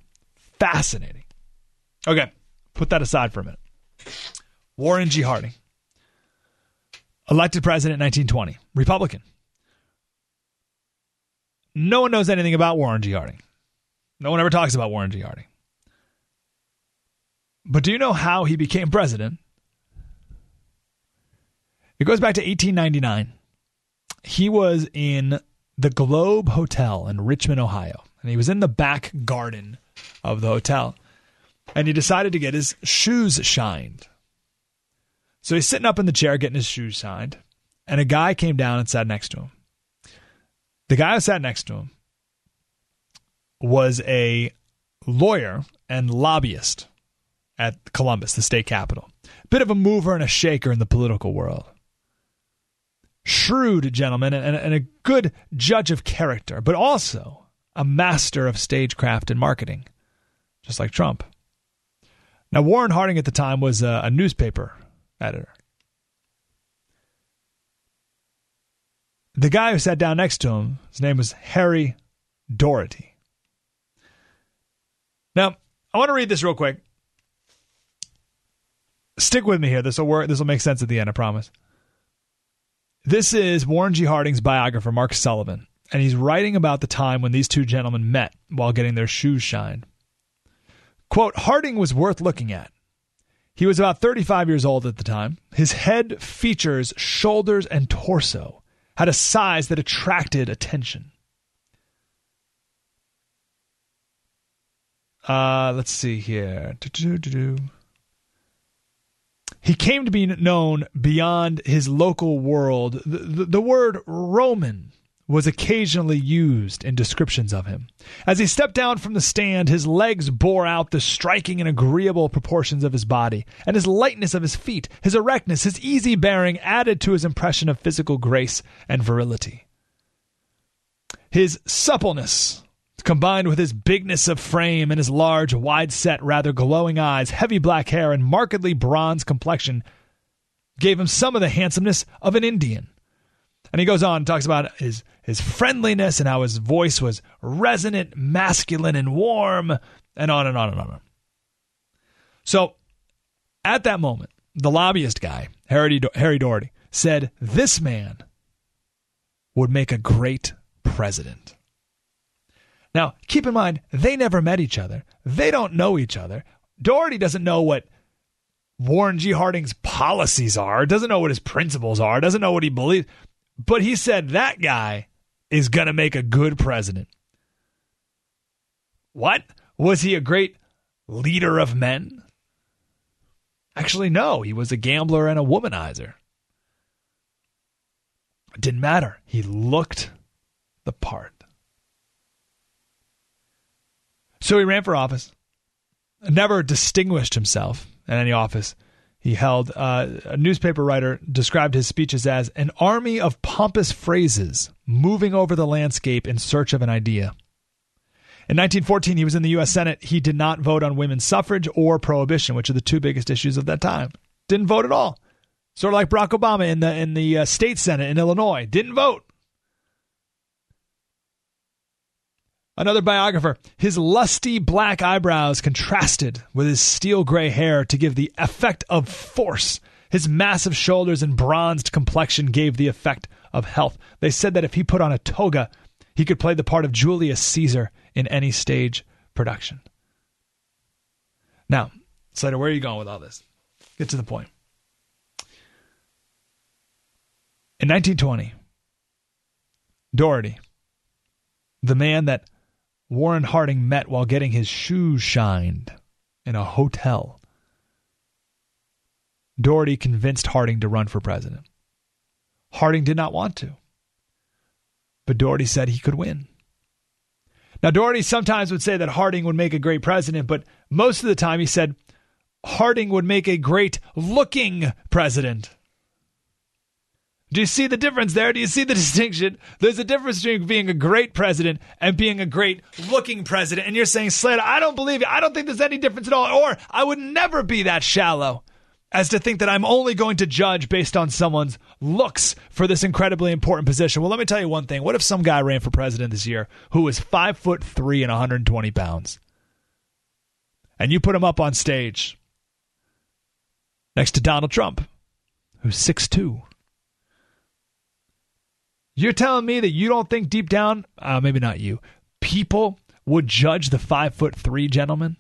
Fascinating. Okay, put that aside for a minute. Warren G. Harding, elected president in 1920, Republican. No one knows anything about Warren G. Harding. No one ever talks about Warren G. Harding. But do you know how he became president? It goes back to 1899. He was in the Globe Hotel in Richwood, Ohio, and he was in the back garden of the hotel and he decided to get his shoes shined. So he's sitting up in the chair getting his shoes shined, and a guy came down and sat next to him. The guy who sat next to him was a lawyer and lobbyist at Columbus, the state capital. Bit of a mover and a shaker in the political world. Shrewd gentleman and, and a good judge of character, but also a master of stagecraft and marketing, just like Trump. Now, Warren Harding at the time was a, a newspaper editor. The guy who sat down next to him, his name was Harry Daugherty. Now, I want to read this real quick. Stick with me here. This will work. This will make sense at the end. I promise. This is Warren G. Harding's biographer, Mark Sullivan, and he's writing about the time when these two gentlemen met while getting their shoes shined. Quote, Harding was worth looking at. He was about 35 years old at the time. His head, features, shoulders, and torso had a size that attracted attention. Uh, let's see here. He came to be known beyond his local world. The, the, the word Roman was occasionally used in descriptions of him. As he stepped down from the stand, his legs bore out the striking and agreeable proportions of his body, and his lightness of his feet, his erectness, his easy bearing added to his impression of physical grace and virility. His suppleness, combined with his bigness of frame and his large, wide set, rather glowing eyes, heavy black hair, and markedly bronzed complexion, gave him some of the handsomeness of an Indian. And he goes on and talks about his his friendliness and how his voice was resonant, masculine, and warm, and on and on and on. So at that moment, the lobbyist guy, Harry, Harry Daugherty, said, This man would make a great president. Now, keep in mind, they never met each other. They don't know each other. Daugherty doesn't know what Warren G. Harding's policies are, doesn't know what his principles are, doesn't know what he believes. But he said that guy is going to make a good president. What? Was he a great leader of men? Actually, no. He was a gambler and a womanizer. It didn't matter. He looked the part. So he ran for office, never distinguished himself in any office he held. Uh, a newspaper writer described his speeches as an army of pompous phrases moving over the landscape in search of an idea. In 1914, he was in the U.S. Senate. He did not vote on women's suffrage or prohibition, which are the two biggest issues of that time. Didn't vote at all. Sort of like Barack Obama in the in the uh, state senate in Illinois, didn't vote. Another biographer, his lusty black eyebrows contrasted with his steel gray hair to give the effect of force. His massive shoulders and bronzed complexion gave the effect of health. They said that if he put on a toga, he could play the part of Julius Caesar in any stage production. Now, Slater, where are you going with all this? Get to the point. In 1920, Daugherty, the man that Warren Harding met while getting his shoes shined in a hotel, Daugherty convinced Harding to run for president. Harding did not want to, but Daugherty said he could win. Now, Daugherty sometimes would say that Harding would make a great president, but most of the time he said Harding would make a great looking president. Do you see the difference there? Do you see the distinction? There's a difference between being a great president and being a great looking president. And you're saying, Slater, I don't believe it. I don't think there's any difference at all. Or I would never be that shallow as to think that I'm only going to judge based on someone's looks for this incredibly important position. Well, let me tell you one thing. What if some guy ran for president this year who was five foot three and 120 pounds? And you put him up on stage next to Donald Trump, who's six two. You're telling me that you don't think deep down, uh, maybe not you, people would judge the five foot three gentleman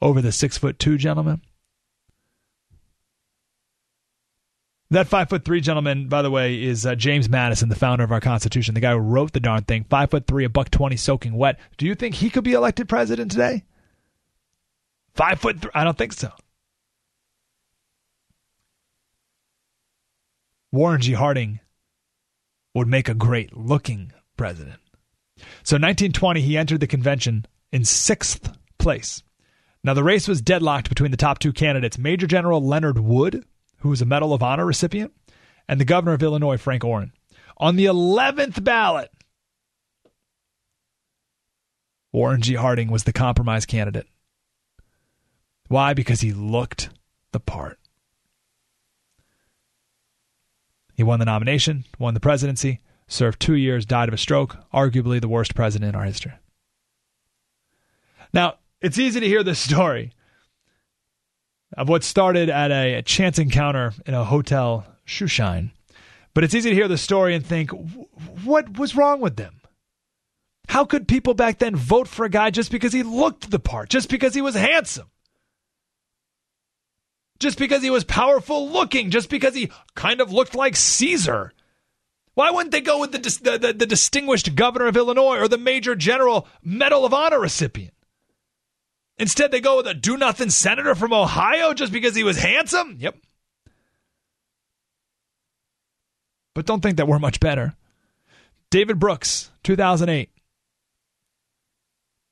over the six foot two gentleman? That five foot three gentleman, by the way, is uh, James Madison, the founder of our Constitution, the guy who wrote the darn thing. Five foot three, a buck twenty, soaking wet. Do you think he could be elected president today? Five foot three? I don't think so. Warren G. Harding would make a great looking president. So, 1920, he entered the convention in sixth place. Now, the race was deadlocked between the top two candidates Major General Leonard Wood, who was a Medal of Honor recipient, and the governor of Illinois, Frank Lowden. On the 11th ballot, Warren G. Harding was the compromise candidate. Why? Because he looked the part. He won the nomination, won the presidency, served two years, died of a stroke, arguably the worst president in our history. Now, it's easy to hear this story of what started at a, a chance encounter in a hotel shoe shine. But it's easy to hear the story and think, what was wrong with them? How could people back then vote for a guy just because he looked the part, just because he was handsome? Just because he was powerful looking, just because he kind of looked like Caesar. Why wouldn't they go with the, the, the, the distinguished governor of Illinois or the Major General Medal of Honor recipient? Instead, they go with a do nothing senator from Ohio just because he was handsome? Yep. But don't think that we're much better. David Brooks, 2008.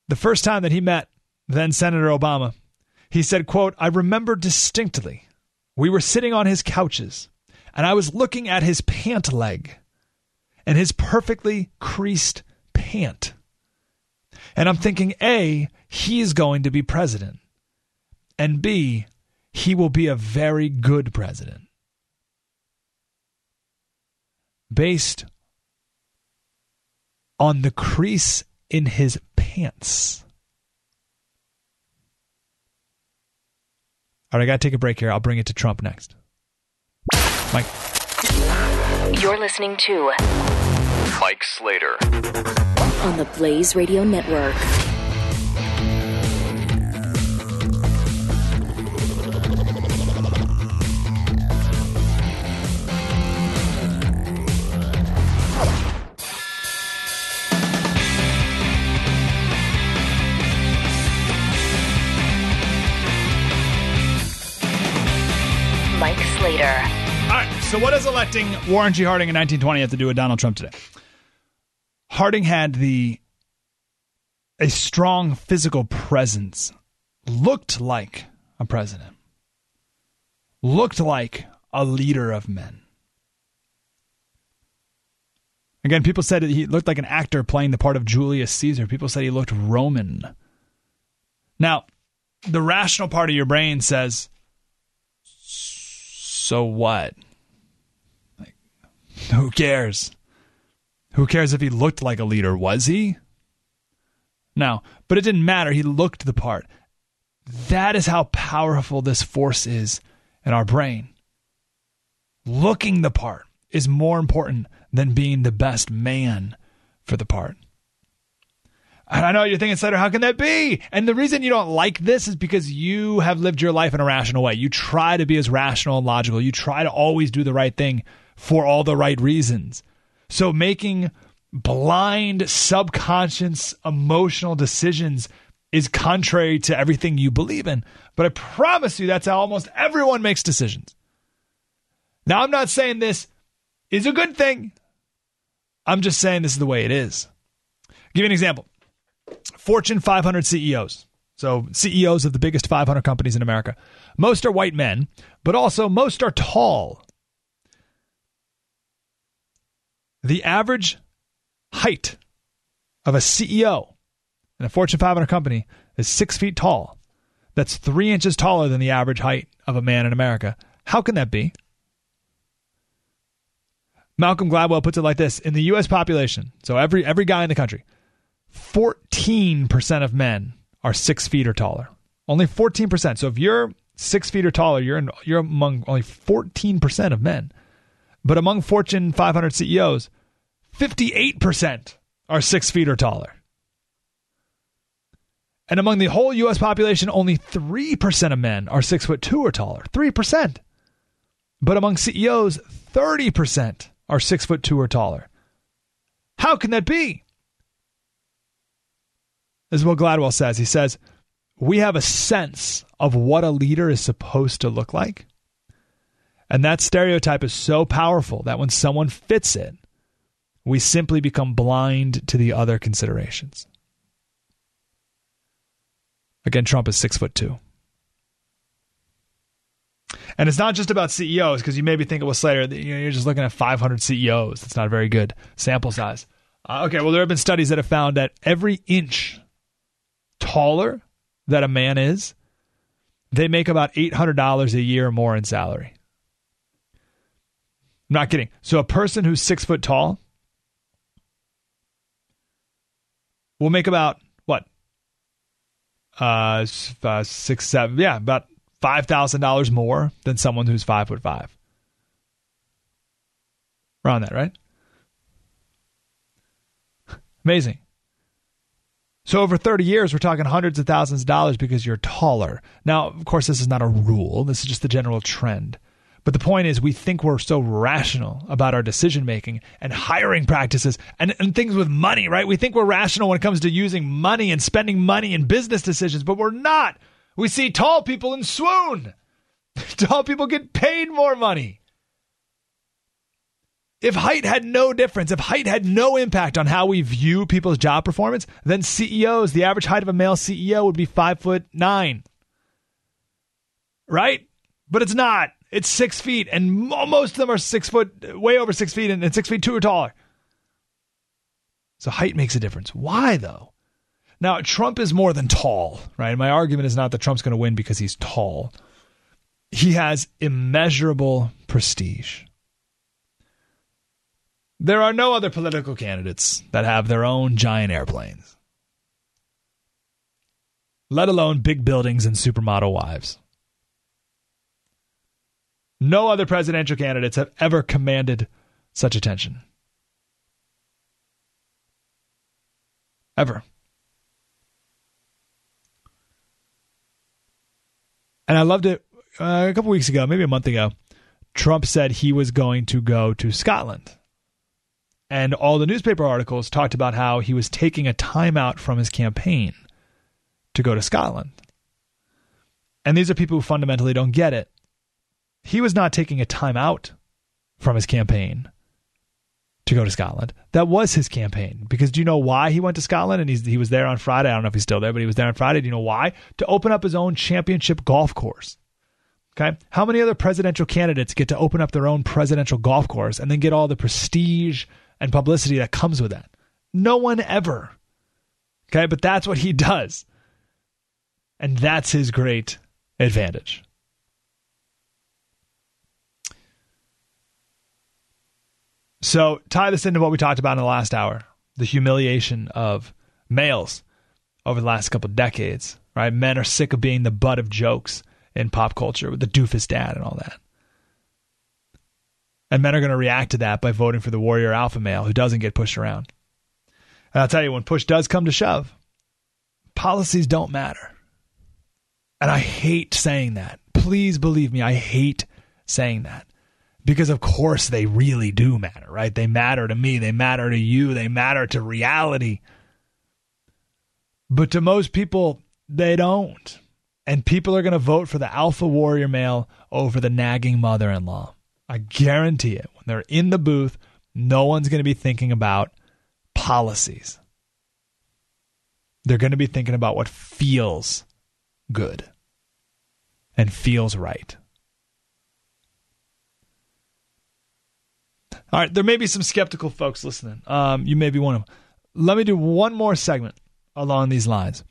The first time that he met then Senator Obama, he said, quote, I remember distinctly. We were sitting on his couches, and I was looking at his pant leg and his perfectly creased pant. And I'm thinking, A, he's going to be president. And B, he will be a very good president. Based on the crease in his pants. All right, I got to take a break here. I'll bring it to Trump next. Mike. You're listening to Mike Slater. on the Blaze Radio Network. So, what does electing Warren G. Harding in 1920 have to do with Donald Trump today? Harding had the a strong physical presence, looked like a president, looked like a leader of men. Again, people said he looked like an actor playing the part of Julius Caesar. People said he looked Roman. Now, the rational part of your brain says, so what? Who cares? Who cares if he looked like a leader? Was he? No, but it didn't matter. He looked the part. That is how powerful this force is in our brain. Looking the part is more important than being the best man for the part. And I know you're thinking, Slater, how can that be? And the reason you don't like this is because you have lived your life in a rational way. You try to be as rational and logical. You try to always do the right thing for all the right reasons. So making blind, subconscious, emotional decisions is contrary to everything you believe in. But I promise you, that's how almost everyone makes decisions. Now, I'm not saying this is a good thing. I'm just saying this is the way it is. I'll give you an example. Fortune 500 CEOs. So, CEOs of the biggest 500 companies in America. Most are white men, but also most are tall. The average height of a CEO in a Fortune 500 company is six feet tall. That's three inches taller than the average height of a man in America. How can that be? Malcolm Gladwell puts it like this In the U.S. population, so every, every guy in the country, 14% of men are six feet or taller. Only 14%. So if you're six feet or taller, you're, in, you're among only 14% of men. But among Fortune 500 CEOs, 58% are six feet or taller. And among the whole U.S. population, only 3% of men are six foot two or taller. 3%. But among CEOs, 30% are six foot two or taller. How can that be? This is what Gladwell says. He says, We have a sense of what a leader is supposed to look like. And that stereotype is so powerful that when someone fits it, we simply become blind to the other considerations. Again, Trump is six foot two. And it's not just about CEOs, because you maybe think, well, Slater, you know, you're just looking at 500 CEOs. That's not a very good sample size. Uh, okay, well, there have been studies that have found that every inch taller that a man is, they make about $800 a year more in salary. I'm not kidding. So a person who's six foot tall will make about what? Uh, uh six, seven, yeah, about five thousand dollars more than someone who's five foot five. Around that, right? Amazing. So over 30 years, we're talking hundreds of thousands of dollars because you're taller. Now, of course, this is not a rule. This is just the general trend. But the point is, we think we're so rational about our decision making and hiring practices and, and things with money, right? We think we're rational when it comes to using money and spending money in business decisions, but we're not. We see tall people in swoon. tall people get paid more money. If height had no difference, if height had no impact on how we view people's job performance, then CEOs, the average height of a male CEO would be five foot nine. Right? But it's not. It's six feet, and most of them are six foot, way over six feet, and, six feet two or taller. So height makes a difference. Why though? Now Trump is more than tall, right? My argument is not that Trump's going to win because he's tall. He has immeasurable prestige. There are no other political candidates that have their own giant airplanes, let alone big buildings and supermodel wives. No other presidential candidates have ever commanded such attention. ever. And I loved it uh, a couple weeks ago, maybe a month ago. Trump said he was going to go to Scotland. And all the newspaper articles talked about how he was taking a timeout from his campaign to go to Scotland. And these are people who fundamentally don't get it. He was not taking a timeout from his campaign to go to Scotland. That was his campaign. Because do you know why he went to Scotland? And he's, he was there on Friday. I don't know if he's still there, but he was there on Friday. Do you know why? To open up his own championship golf course. Okay. How many other presidential candidates get to open up their own presidential golf course and then get all the prestige and publicity that comes with that? No one ever. Okay. But that's what he does. And that's his great advantage. So tie this into what we talked about in the last hour the humiliation of males over the last couple decades, right? Men are sick of being the butt of jokes in pop culture with the doofus dad and all that. And men are going to react to that by voting for the warrior alpha male who doesn't get pushed around. And I'll tell you, when push does come to shove, policies don't matter. And I hate saying that. Please believe me, I hate saying that because of course they really do matter, right? They matter to me, they matter to you, they matter to reality. But to most people, they don't. And people are going to vote for the alpha warrior male over the nagging mother in law. I guarantee it. When they're in the booth, no one's going to be thinking about policies. They're going to be thinking about what feels good and feels right. All right, there may be some skeptical folks listening. Um, you may be one of them. Let me do one more segment along these lines.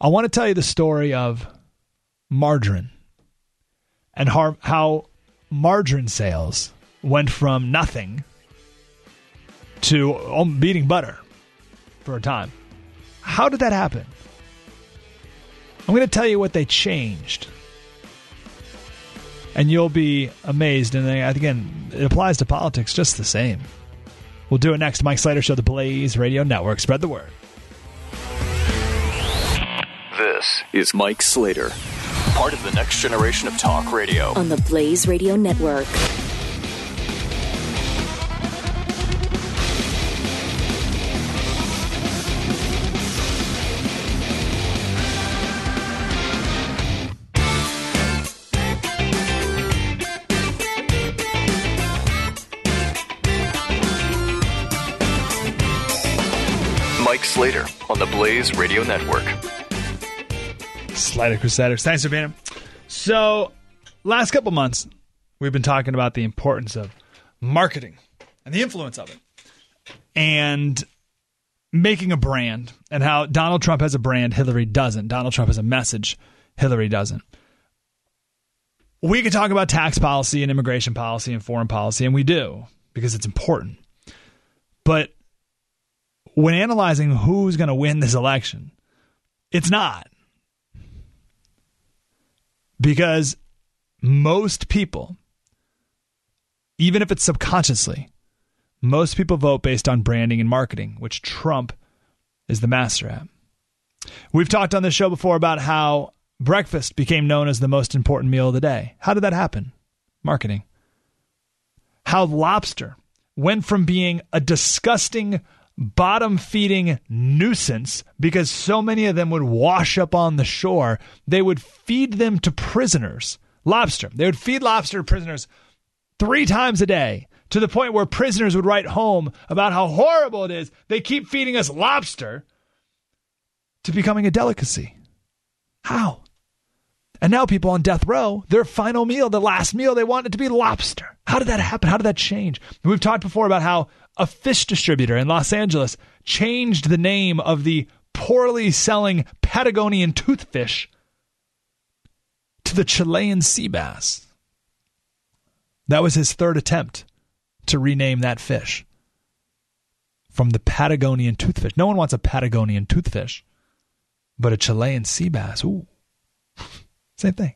I want to tell you the story of margarine and how, how margarine sales went from nothing to um, beating butter for a time. How did that happen? I'm going to tell you what they changed and you'll be amazed. And again, it applies to politics just the same. We'll do it next. Mike Slater Show, the Blaze Radio Network. Spread the word. This is Mike Slater, part of the next generation of talk radio. On the Blaze Radio Network. On the Blaze Radio Network. Slater Crusaders. Thanks for being here. So, last couple months, we've been talking about the importance of marketing and the influence of it and making a brand and how Donald Trump has a brand, Hillary doesn't. Donald Trump has a message, Hillary doesn't. We could talk about tax policy and immigration policy and foreign policy, and we do because it's important. But when analyzing who's going to win this election, it's not. Because most people, even if it's subconsciously, most people vote based on branding and marketing, which Trump is the master at. We've talked on this show before about how breakfast became known as the most important meal of the day. How did that happen? Marketing. How lobster went from being a disgusting bottom feeding nuisance because so many of them would wash up on the shore. They would feed them to prisoners, lobster. They would feed lobster prisoners three times a day to the point where prisoners would write home about how horrible it is. They keep feeding us lobster to becoming a delicacy. How? And now people on death row, their final meal, the last meal, they want it to be lobster. How did that happen? How did that change? We've talked before about how a fish distributor in Los Angeles changed the name of the poorly selling Patagonian toothfish to the Chilean sea bass. That was his third attempt to rename that fish from the Patagonian toothfish. No one wants a Patagonian toothfish, but a Chilean sea bass. Ooh, same thing.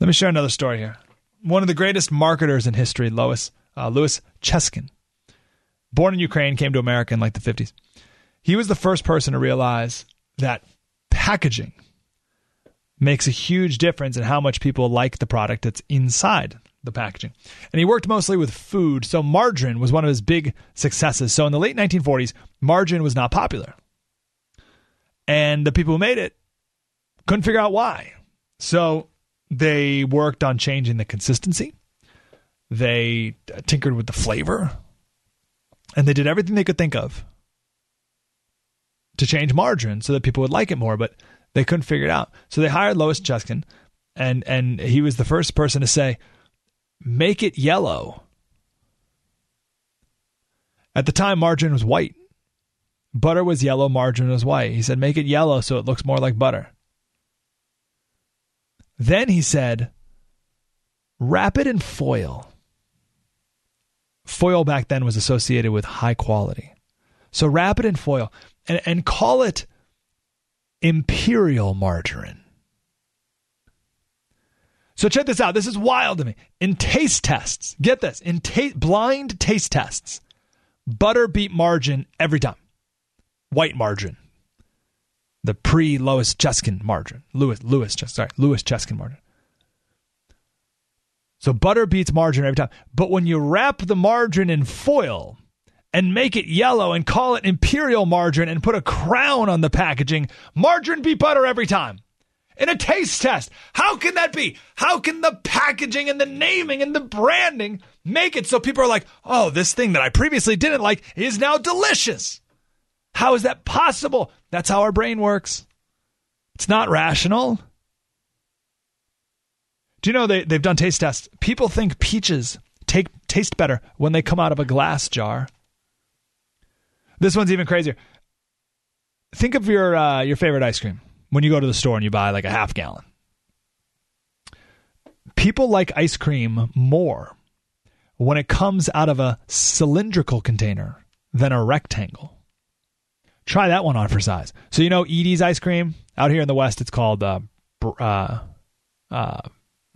Let me share another story here. One of the greatest marketers in history, Lois uh, Louis Cheskin, born in Ukraine, came to America in like the 50s. He was the first person to realize that packaging makes a huge difference in how much people like the product that's inside the packaging. And he worked mostly with food, so margarine was one of his big successes. So in the late 1940s, margarine was not popular. And the people who made it couldn't figure out why. So they worked on changing the consistency. They tinkered with the flavor. And they did everything they could think of to change margarine so that people would like it more, but they couldn't figure it out. So they hired Lois Cheskin, and and he was the first person to say, "Make it yellow." At the time, margarine was white. Butter was yellow, margarine was white. He said, "Make it yellow so it looks more like butter." Then he said, "Wrap it in foil." Foil back then was associated with high quality. So wrap it in foil and, and call it imperial margarine. So check this out. This is wild to me. In taste tests, get this, in ta- blind taste tests, butter beat margarine every time. White margarine. The pre Louis Cheskin margarine. Louis Louis sorry, Louis Cheskin margarine. So butter beats margarine every time. But when you wrap the margarine in foil and make it yellow and call it imperial margarine and put a crown on the packaging, margarine beat butter every time. In a taste test. How can that be? How can the packaging and the naming and the branding make it so people are like, oh, this thing that I previously didn't like is now delicious? How is that possible? That's how our brain works. It's not rational. Do you know they, they've done taste tests? People think peaches take taste better when they come out of a glass jar. This one's even crazier. Think of your uh, your favorite ice cream when you go to the store and you buy like a half gallon. People like ice cream more when it comes out of a cylindrical container than a rectangle. Try that one on for size. So you know Edy's ice cream out here in the West, it's called uh, uh, uh,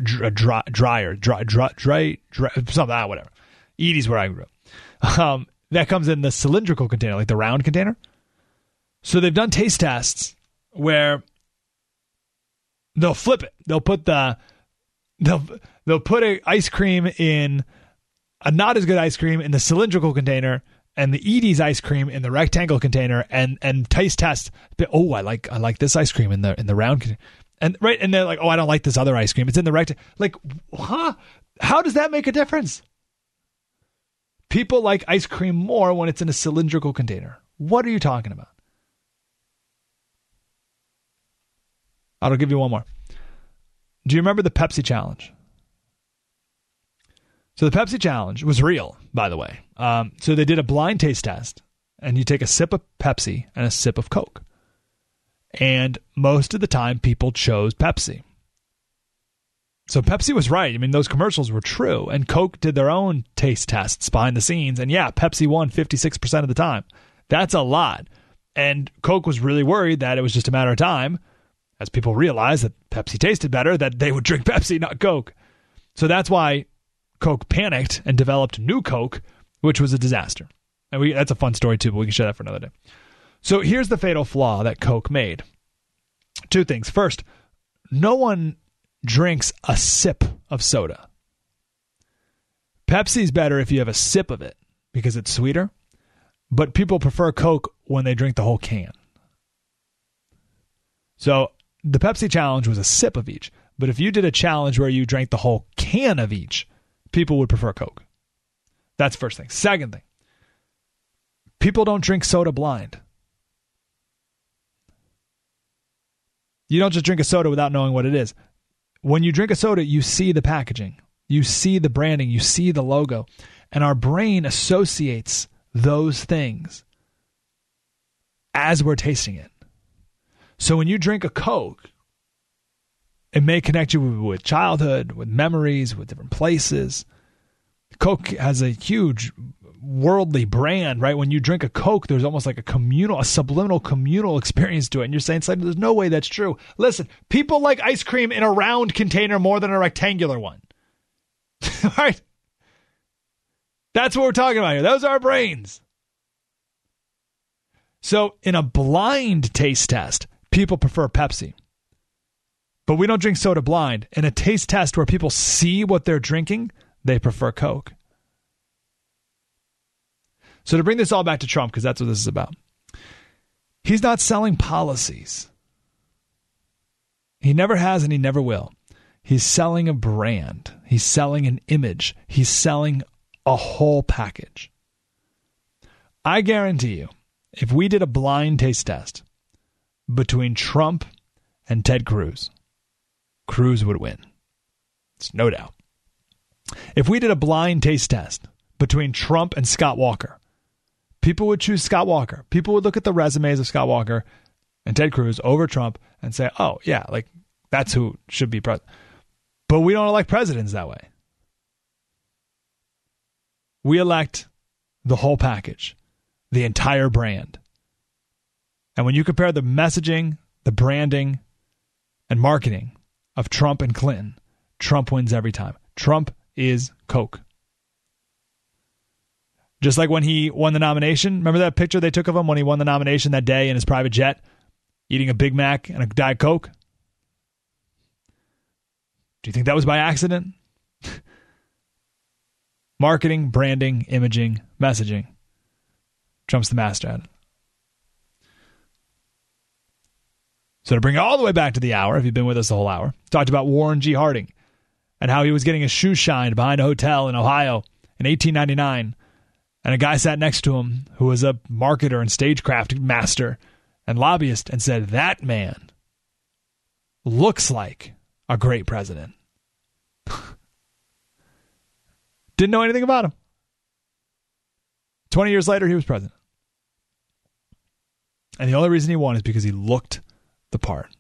dry, dryer, dry, dry, dry, dry something, ah, whatever. Edy's where I grew up. Um, that comes in the cylindrical container, like the round container. So they've done taste tests where they'll flip it. They'll put the they'll they'll put a ice cream in a not as good ice cream in the cylindrical container and the Edy's ice cream in the rectangle container and and taste test. Oh, I like I like this ice cream in the in the round container. And right and they're like, "Oh, I don't like this other ice cream. It's in the rectangle." Like, huh? How does that make a difference? People like ice cream more when it's in a cylindrical container. What are you talking about? I'll give you one more. Do you remember the Pepsi challenge? So the Pepsi challenge was real, by the way. Um, so they did a blind taste test, and you take a sip of Pepsi and a sip of Coke. And most of the time, people chose Pepsi. So Pepsi was right. I mean, those commercials were true. And Coke did their own taste tests behind the scenes. And yeah, Pepsi won 56% of the time. That's a lot. And Coke was really worried that it was just a matter of time, as people realized that Pepsi tasted better, that they would drink Pepsi, not Coke. So that's why Coke panicked and developed new Coke, which was a disaster. And we, that's a fun story too, but we can share that for another day. So here's the fatal flaw that Coke made. Two things. First, no one drinks a sip of soda. Pepsi's better if you have a sip of it because it's sweeter, but people prefer Coke when they drink the whole can. So the Pepsi challenge was a sip of each, but if you did a challenge where you drank the whole can of each, people would prefer Coke. That's first thing. Second thing, people don't drink soda blind. You don't just drink a soda without knowing what it is when you drink a soda, you see the packaging, you see the branding, you see the logo, and our brain associates those things as we're tasting it. So when you drink a Coke, it may connect you with childhood, with memories, with different places. Coke has a huge worldly brand, right? When you drink a Coke, there's almost like a communal, a subliminal communal experience to it. And you're saying, there's no way that's true. Listen, people like ice cream in a round container more than a rectangular one. All right? That's what we're talking about here. Those are our brains. So, in a blind taste test, people prefer Pepsi. But we don't drink soda blind. In a taste test where people see what they're drinking, they prefer Coke. So, to bring this all back to Trump, because that's what this is about, he's not selling policies. He never has and he never will. He's selling a brand, he's selling an image, he's selling a whole package. I guarantee you, if we did a blind taste test between Trump and Ted Cruz, Cruz would win. It's no doubt. If we did a blind taste test between Trump and Scott Walker, people would choose Scott Walker. People would look at the resumes of Scott Walker and Ted Cruz over Trump and say, oh, yeah, like that's who should be president. But we don't elect presidents that way. We elect the whole package, the entire brand. And when you compare the messaging, the branding, and marketing of Trump and Clinton, Trump wins every time. Trump is Coke. Just like when he won the nomination. Remember that picture they took of him when he won the nomination that day in his private jet, eating a Big Mac and a Diet Coke? Do you think that was by accident? Marketing, branding, imaging, messaging. Trump's the master at it. So to bring it all the way back to the hour, if you've been with us the whole hour, talked about Warren G. Harding and how he was getting his shoe shined behind a hotel in Ohio in 1899. And a guy sat next to him who was a marketer and stagecraft master and lobbyist and said, That man looks like a great president. Didn't know anything about him. 20 years later, he was president. And the only reason he won is because he looked the part.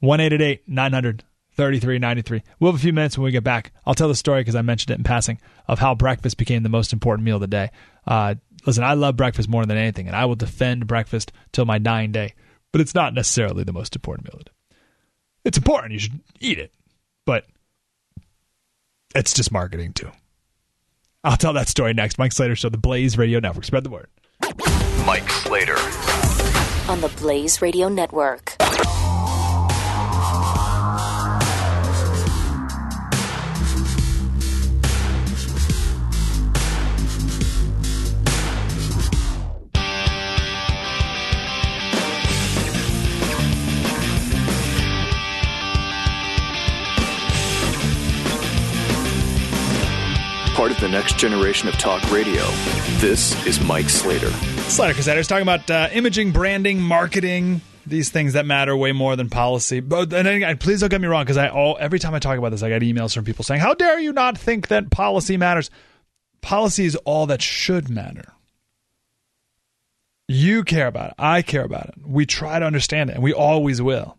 1 900 3393. We'll have a few minutes when we get back. I'll tell the story because I mentioned it in passing of how breakfast became the most important meal of the day. Uh, listen, I love breakfast more than anything, and I will defend breakfast till my dying day, but it's not necessarily the most important meal of the day. It's important. You should eat it, but it's just marketing too. I'll tell that story next. Mike Slater Show, the Blaze Radio Network. Spread the word. Mike Slater. on the Blaze Radio Network. Part of the next generation of talk radio. This is Mike Slater. Slater Crusaders talking about uh, imaging, branding, marketing, these things that matter way more than policy. But and please don't get me wrong, because I all every time I talk about this, I get emails from people saying, "How dare you not think that policy matters?" Policy is all that should matter. You care about it. I care about it. We try to understand it, and we always will.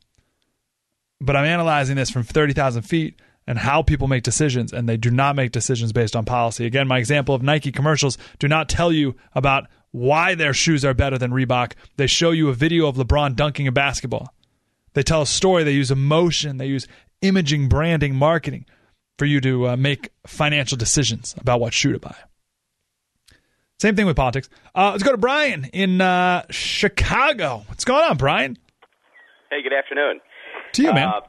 But I'm analyzing this from 30,000 feet and how people make decisions, and they do not make decisions based on policy. Again, my example of Nike commercials do not tell you about why their shoes are better than Reebok. They show you a video of LeBron dunking a basketball. They tell a story. They use emotion. They use imaging, branding, marketing for you to uh, make financial decisions about what shoe to buy. Same thing with politics. Uh, let's go to Brian in uh, Chicago. What's going on, Brian? Hey, good afternoon. To you, man. Uh,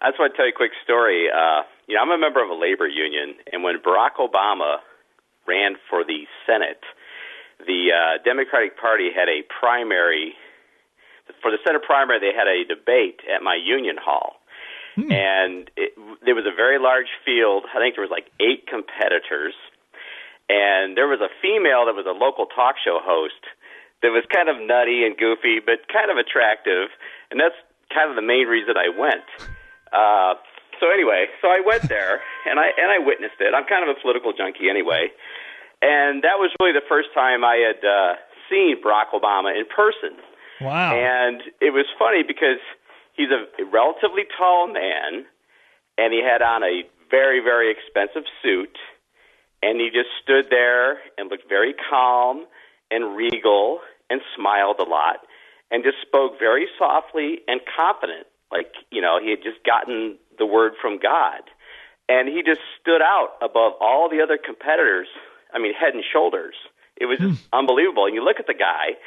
I just want to tell you a quick story. Uh, you know, I'm a member of a labor union, and when Barack Obama ran for the Senate, the uh, Democratic Party had a primary. For the Senate primary, they had a debate at my union hall. And it, there was a very large field. I think there was like eight competitors. And there was a female that was a local talk show host that was kind of nutty and goofy, but kind of attractive. And that's kind of the main reason I went. Uh, so anyway, so I went there and I and I witnessed it. I'm kind of a political junkie anyway, and that was really the first time I had uh, seen Barack Obama in person. Wow. And it was funny because he's a relatively tall man, and he had on a very very expensive suit, and he just stood there and looked very calm and regal and smiled a lot and just spoke very softly and confident like you know he had just gotten the word from god and he just stood out above all the other competitors i mean head and shoulders It was just unbelievable. And you look at the guy,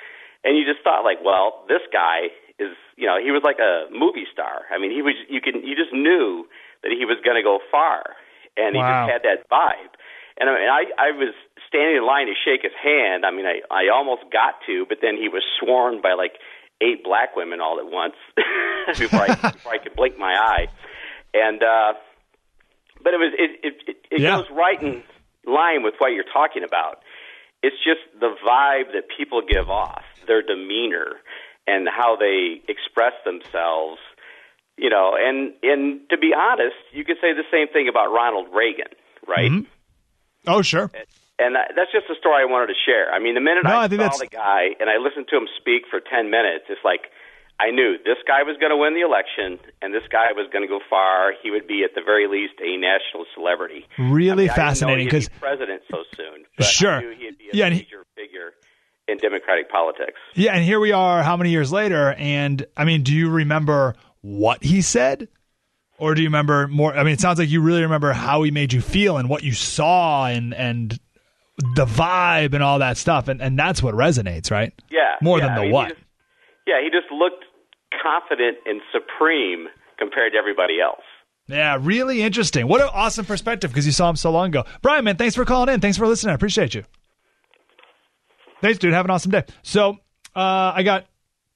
and you just thought, like, well, this guy is, you know, he was like a movie star. I mean, he was. You can, you just knew that he was going to go far, and he just had that vibe. And I, mean, I, I was standing in line to shake his hand. I mean, I, I almost got to, but then he was swarmed by like eight black women all at once before I before I could blink my eye. And uh, but it was it it, it, it Yeah. goes right in line with what you're talking about. It's just the vibe that people give off, their demeanor, and how they express themselves. You know, and and to be honest, you could say the same thing about Ronald Reagan, right? Mm-hmm. Oh, sure. And that, that's just a story I wanted to share. I mean, the minute No, I, I saw the guy and I listened to him speak for 10 minutes, it's like I knew this guy was going to win the election and this guy was going to go far. He would be, at the very least, a national celebrity. Really I mean, fascinating I didn't know he'd because be president so soon. But Sure. I knew he'd be a Yeah, and he- figure in Democratic politics. yeah, and here we are, how many years later? And I mean, do you remember what he said, or do you remember more? I mean, it sounds like you really remember how he made you feel and what you saw and and the vibe and all that stuff, and and that's what resonates, right? Yeah. More yeah, than I the mean, what. just- yeah, he just looked confident and supreme compared to everybody else. Yeah, really interesting. What an awesome perspective because you saw him so long ago. Brian, man, thanks for calling in. Thanks for listening. I appreciate you. Thanks, dude. Have an awesome day. So, uh, I got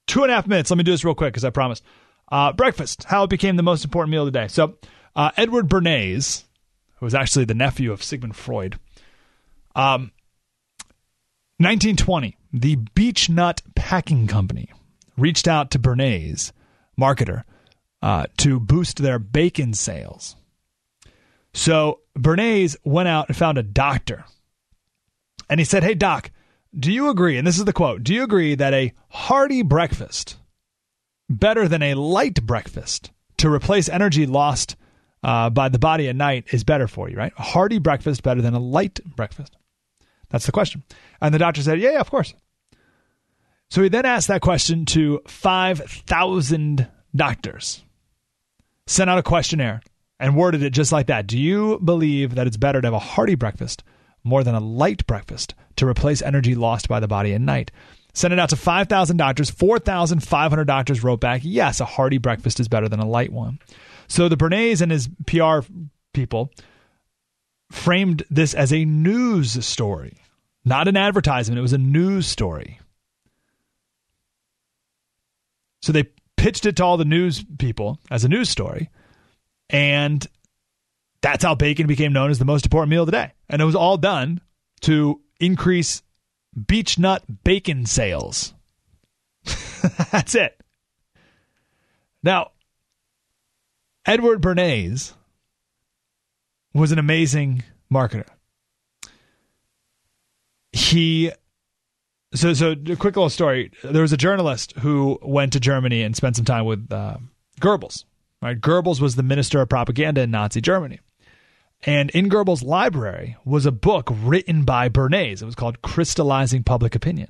two and a half minutes. Let me do this real quick because I promised. Uh, breakfast, how it became the most important meal of the day. So, uh, Edward Bernays, who was actually the nephew of Sigmund Freud, um, 1920, the Beech Nut Packing Company reached out to Bernays, marketer, uh, to boost their bacon sales. So Bernays went out and found a doctor. And he said, Hey, doc, do you agree? And this is the quote Do you agree that a hearty breakfast, better than a light breakfast, to replace energy lost uh, by the body at night is better for you, right? A hearty breakfast better than a light breakfast. That's the question. And the doctor said, Yeah, yeah, of course. So he then asked that question to 5,000 doctors, sent out a questionnaire, and worded it just like that. Do you believe that it's better to have a hearty breakfast more than a light breakfast to replace energy lost by the body at night? Sent it out to 5,000 doctors. 4,500 doctors wrote back, yes, a hearty breakfast is better than a light one. So the Bernays and his PR people framed this as a news story, not an advertisement. It was a news story. So they pitched it to all the news people as a news story. And that's how bacon became known as the most important meal of the day. And it was all done to increase beech nut bacon sales. that's it. Now, Edward Bernays was an amazing marketer. He so so a quick little story. There was a journalist who went to Germany and spent some time with uh, Goebbels. Right, Goebbels was the minister of propaganda in Nazi Germany, and in Goebbels' library was a book written by Bernays. It was called "Crystallizing Public Opinion."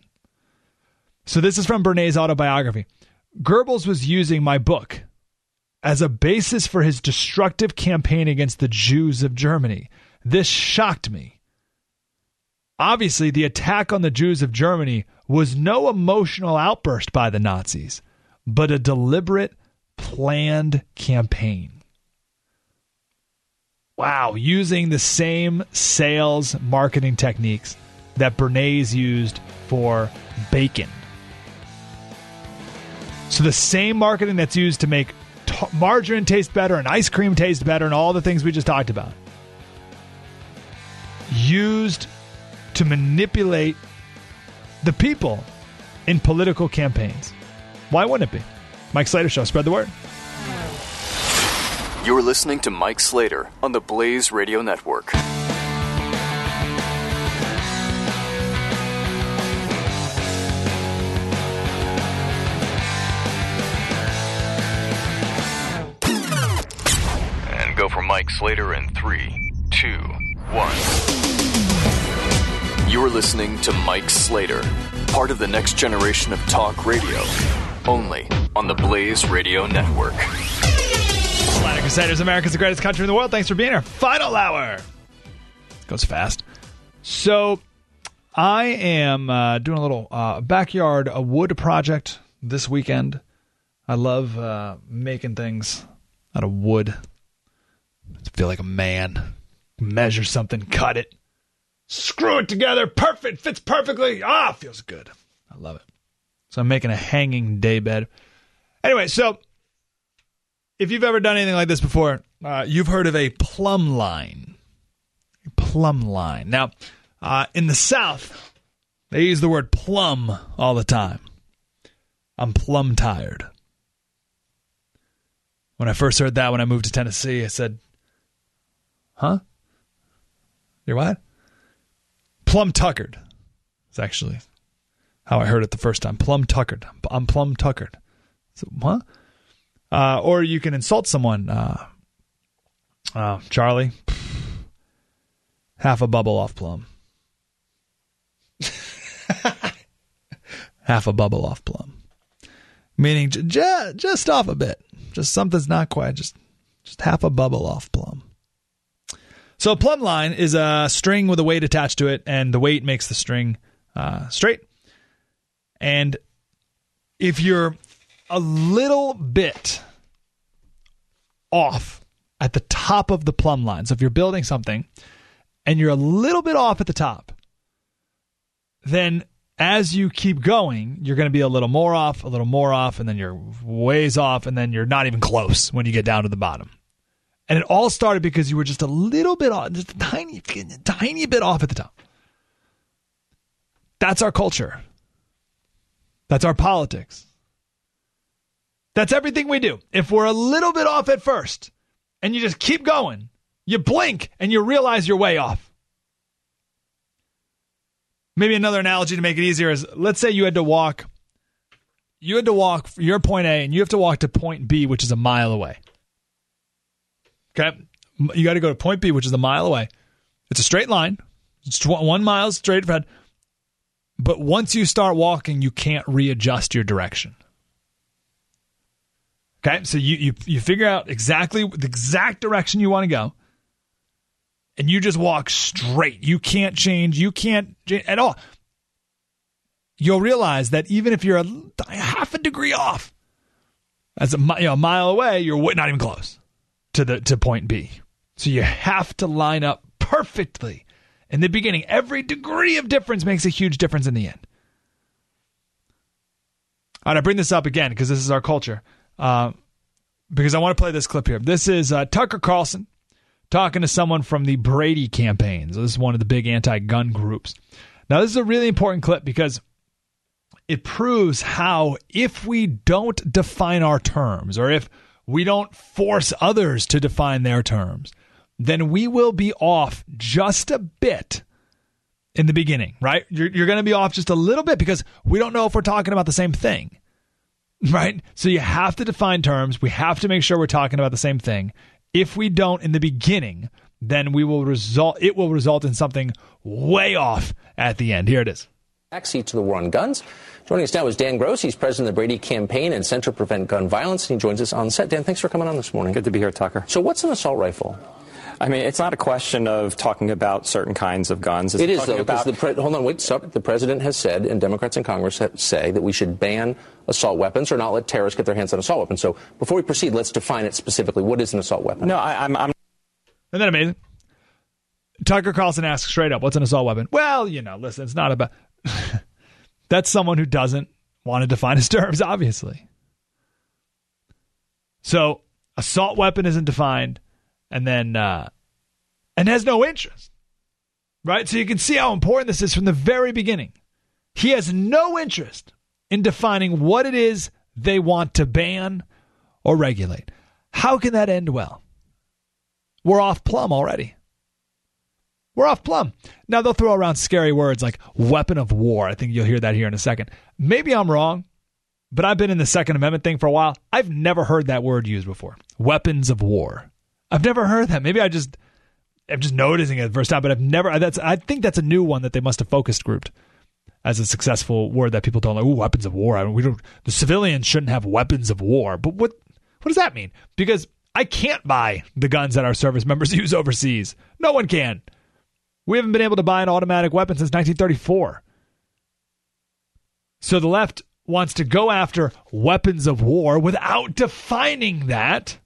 So this is from Bernays' autobiography. Goebbels was using my book as a basis for his destructive campaign against the Jews of Germany. This shocked me. Obviously, the attack on the Jews of Germany was no emotional outburst by the Nazis, but a deliberate, planned campaign. Wow, using the same sales marketing techniques that Bernays used for bacon. So, the same marketing that's used to make t- margarine taste better and ice cream taste better and all the things we just talked about used to manipulate the people in political campaigns. Why wouldn't it be? Mike Slater Show, spread the word. You're listening to Mike Slater on the Blaze Radio Network. And go for Mike Slater in three, two, one. You're listening to Mike Slater, part of the next generation of talk radio, only on the Blaze Radio Network. Slater Crusaders, America's the greatest country in the world. Thanks for being here. Final hour. Goes fast. So, I am uh, doing a little uh, backyard a wood project this weekend. I love uh, making things out of wood. I feel like a man. Measure something, cut it, screw it together, perfect, fits perfectly. Ah, feels good. I love it. So I'm making a hanging day bed. Anyway, so if you've ever done anything like this before, uh, you've heard of a plumb line. A plumb line. Now, uh, in the South, they use the word plumb all the time. I'm plumb tired. When I first heard that when I moved to Tennessee, I said, Huh? You're what? Plum tuckered. It's actually how I heard it the first time. Plum tuckered. I'm plum tuckered. So, what? Uh, or you can insult someone. Uh, uh, Charlie, half a bubble off plum. half a bubble off plum. Meaning j- j- just off a bit. Just something's not quite. Just just half a bubble off plum. So a plumb line is a string with a weight attached to it, and the weight makes the string uh, straight. And if you're a little bit off at the top of the plumb line, so if you're building something and you're a little bit off at the top, then as you keep going, you're going to be a little more off, a little more off, and then you're ways off, and then you're not even close when you get down to the bottom. And it all started because you were just a little bit off, just a tiny, tiny bit off at the top. That's our culture. That's our politics. That's everything we do. If we're a little bit off at first and you just keep going, you blink and you realize you're way off. Maybe another analogy to make it easier is let's say you had to walk you had to walk your point A and you have to walk to point B which is a mile away. Okay? You got to go to point B which is a mile away. It's a straight line. It's 1 mile straight ahead. But once you start walking, you can't readjust your direction. Okay, so you you you figure out exactly the exact direction you want to go, and you just walk straight. You can't change. You can't at all. You'll realize that even if you're a, half a degree off, as a, you know, a mile away, you're not even close to the to point B. So you have to line up perfectly in the beginning. Every degree of difference makes a huge difference in the end. All right, I bring this up again because this is our culture. Uh, because I want to play this clip here. This is uh, Tucker Carlson talking to someone from the Brady campaign. So this is one of the big anti-gun groups. Now, this is a really important clip because it proves how if we don't define our terms or if we don't force others to define their terms, then we will be off just a bit in the beginning, right? You're, you're going to be off just a little bit because we don't know if we're talking about the same thing, right? So you have to define terms. We have to make sure we're talking about the same thing. If we don't in the beginning, then we will result. It will result in something way off at the end. Here it is. Backseat to the war on guns. Joining us now is Dan Gross. He's president of the Brady Campaign and Center to Prevent Gun Violence. And he joins us on set. Dan, thanks for coming on this morning. Good to be here, Tucker. So, what's an assault rifle? I mean, it's not a question of talking about certain kinds of guns. It's it is, though, about... the pre- hold on, wait, stop. The president has said, and Democrats in Congress say, that we should ban assault weapons or not let terrorists get their hands on assault weapons. So, before we proceed, let's define it specifically. What is an assault weapon? No, I, I'm, I'm. Isn't that amazing? Tucker Carlson asks straight up, "What's an assault weapon?" Well, you know, listen, it's not about. That's someone who doesn't want to define his terms, obviously. So, assault weapon isn't defined, and then uh, and has no interest, right? So you can see how important this is from the very beginning. He has no interest in defining what it is they want to ban or regulate. How can that end well? We're off plumb already. We're off plumb. Now they'll throw around scary words like weapon of war. I think you'll hear that here in a second. Maybe I'm wrong, but I've been in the Second Amendment thing for a while. I've never heard that word used before. Weapons of war. I've never heard that. Maybe I just I'm just noticing it the first time, but I've never that's I think that's a new one that they must have focused grouped as a successful word that people don't like. Ooh, weapons of war. I mean, we don't the civilians shouldn't have weapons of war. But what what does that mean? Because I can't buy the guns that our service members use overseas. No one can. We haven't been able to buy an automatic weapon since 1934. So the left wants to go after weapons of war without defining that.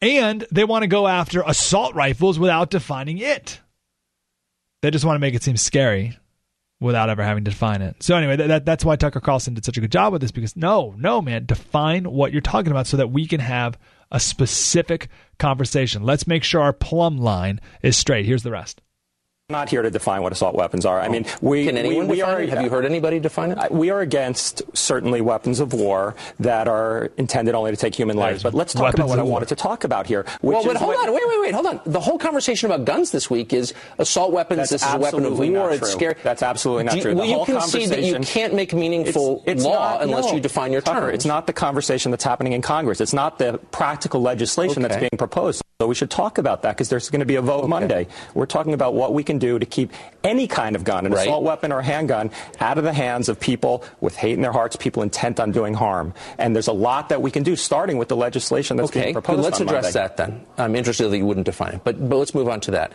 And they want to go after assault rifles without defining it. They just want to make it seem scary without ever having to define it. So anyway, that, that's why Tucker Carlson did such a good job with this because no, no, man, define what you're talking about so that we can have a specific conversation. Let's make sure our plumb line is straight. Here's the rest. I'm not here to define what assault weapons are. I mean, oh. we Can anyone we, we define are. it? Have you heard anybody define it? We are against certainly weapons of war that are intended only to take human lives. But let's talk Weapons about what I wanted to talk about here. Which well, but is hold what- on, wait, wait, wait, hold on. The whole conversation about guns this week is assault weapons. That's this is a weapon of absolutely war. not It's true. scary. That's absolutely not Do you- true. The Will you whole concede that you can't make meaningful It's- it's law not- unless no. you define your Tucker, terms? It's not the conversation that's happening in Congress. It's not the practical legislation that's being proposed. So we should talk about that because there's going to be a vote Monday. We're talking about what we can do to keep any kind of gun, an Right. assault weapon or a handgun, out of the hands of people with hate in their hearts, people intent on doing harm. And there's a lot that we can do, starting with the legislation that's Okay, being proposed. let's on address Monday. that then. I'm interested that you wouldn't define it, but, but let's move on to that.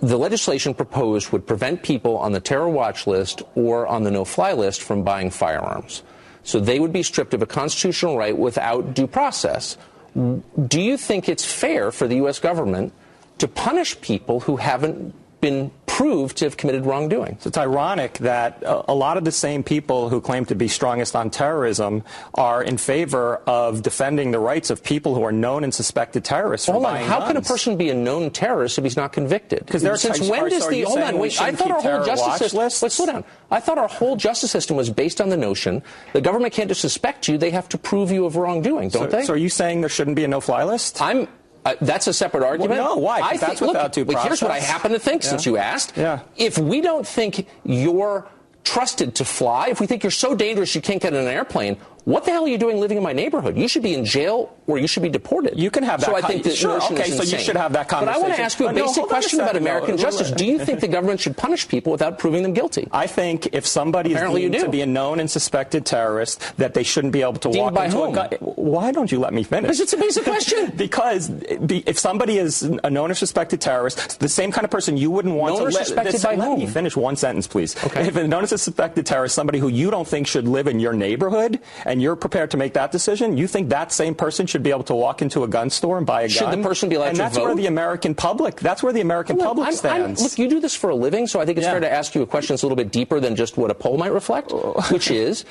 The legislation proposed would prevent people on the terror watch list or on the no fly list from buying firearms. So they would be stripped of a constitutional right without due process. Do you think it's fair for the U.S. government to punish people who haven't been proved to have committed wrongdoing? So it's ironic that a, a lot of the same people who claim to be strongest on terrorism are in favor of defending the rights of people who are known and suspected terrorists. Hold on. How can a person be a known terrorist if he's not convicted? 'Cause there since types- when are- does the hold on wait? I thought our whole justice system. lists? Let's slow down. I thought our whole justice system was based on the notion the government can't just suspect you; they have to prove you of wrongdoing, don't so, they? so are you saying there shouldn't be a no-fly list? I'm. Uh, that's a separate argument. no, why? I that's think, without look, due look, Here's what I happen to think, Yeah. since you asked. Yeah. If we don't think you're trusted to fly, if we think you're so dangerous you can't get in an airplane, what the hell are you doing living in my neighborhood? You should be in jail or you should be deported. You can have that So I think the sure, okay, so you should have that But I want to ask you a no, basic a question about American no, justice. Do you think the government should punish people without proving them guilty? I think if somebody Apparently is deemed to be a known and suspected terrorist, that they shouldn't be able to Deemed walk by into whom? a gun. Why don't you let me finish? Because it's a basic question. because if somebody is a known or suspected terrorist, the same kind of person you wouldn't want Known to let, suspected by let me finish one sentence, please. Okay. If a known or suspected terrorist, somebody who you don't think should live in your neighborhood, and you're prepared to make that decision, you think that same person should be able to walk into a gun store and buy a Should gun? the person be allowed and to that's where the American public. That's where the American Look, public I'm- I'm- stands. look, you do this for a living, so I think it's Yeah. fair to ask you a question that's a little bit deeper than just what a poll might reflect, oh. which is,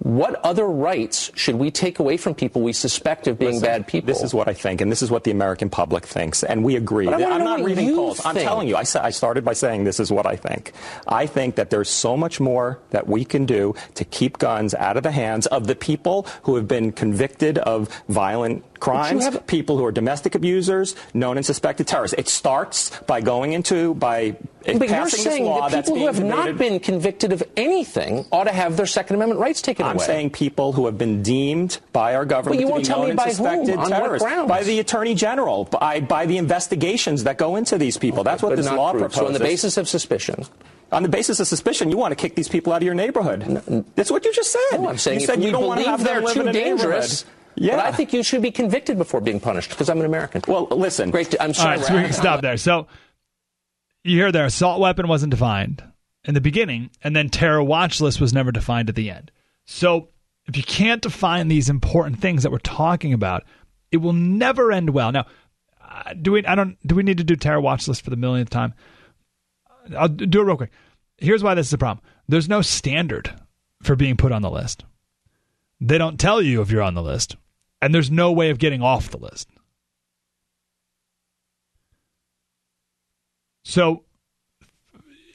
what other rights should we take away from people we suspect of being Listen, bad people? This is what I think, and this is what the American public thinks, and we agree. I'm not reading polls. I'm telling you. I, sa- I started by saying this is what I think. I think that there's so much more that we can do to keep guns out of the hands of the people who have been convicted of violent crimes, have- people who are domestic abusers, known and suspected terrorists. It starts by going into by but you're passing saying this law that that's people who have not been convicted of anything ought to have their Second Amendment rights taken I'm away. saying people who have been deemed by our government But you to won't be tell me and by whom, suspected on what terrorists, grounds? by the attorney general, by by the investigations that go into these people. That's what this law proposes. So on the basis of suspicion. On the basis of suspicion, you want to kick these people out of your neighborhood. That's what you just said. No, I'm saying you if said you don't want to believe have them they're live too in dangerous. Yeah. but I think you should be convicted before being punished because I'm an American. Well, listen. Great. To, I'm sorry. right, so we can stop there. So you hear there, assault weapon wasn't defined in the beginning, and then terror watch list was never defined at the end. So if you can't define these important things that we're talking about, it will never end well. Now, uh, do we? I don't. Do we need to do terror watch list for the millionth time? I'll do it real quick. Here's why this is a problem. There's no standard for being put on the list. They don't tell you if you're on the list, and there's no way of getting off the list. So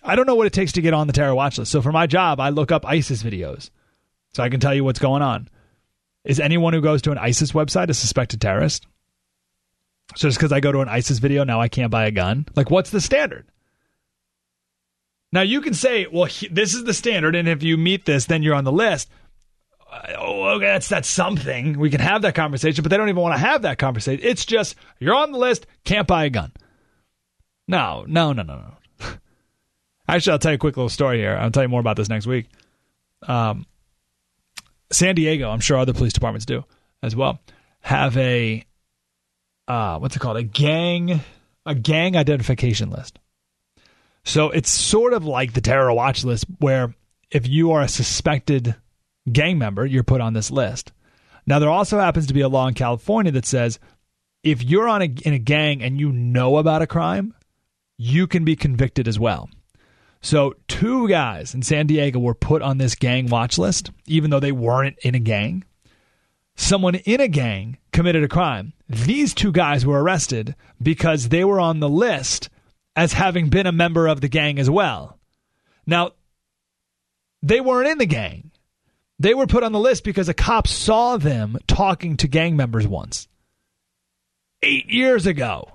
I don't know what it takes to get on the terror watch list. So for my job, I look up ISIS videos so I can tell you what's going on. Is anyone who goes to an ISIS website a suspected terrorist? So just because I go to an ISIS video, now I can't buy a gun? Like, what's the standard? Now you can say, well, he, this is the standard, and if you meet this, then you're on the list. Uh, Oh, okay, that's that's something. We can have that conversation, but they don't even want to have that conversation. It's just you're on the list, can't buy a gun. No, no, no, no, no. Actually, I'll tell you a quick little story here. I'll tell you more about this next week. Um, San Diego, I'm sure other police departments do as well, have a uh, what's it called? A gang, a gang identification list. So it's sort of like the terror watch list, where if you are a suspected gang member, you're put on this list. Now, there also happens to be a law in California that says if you're on a, in a gang and you know about a crime, you can be convicted as well. So, two guys in San Diego were put on this gang watch list, even though they weren't in a gang. Someone in a gang committed a crime. These two guys were arrested because they were on the list as having been a member of the gang as well. Now, they weren't in the gang. They were put on the list because a cop saw them talking to gang members once, eight years ago.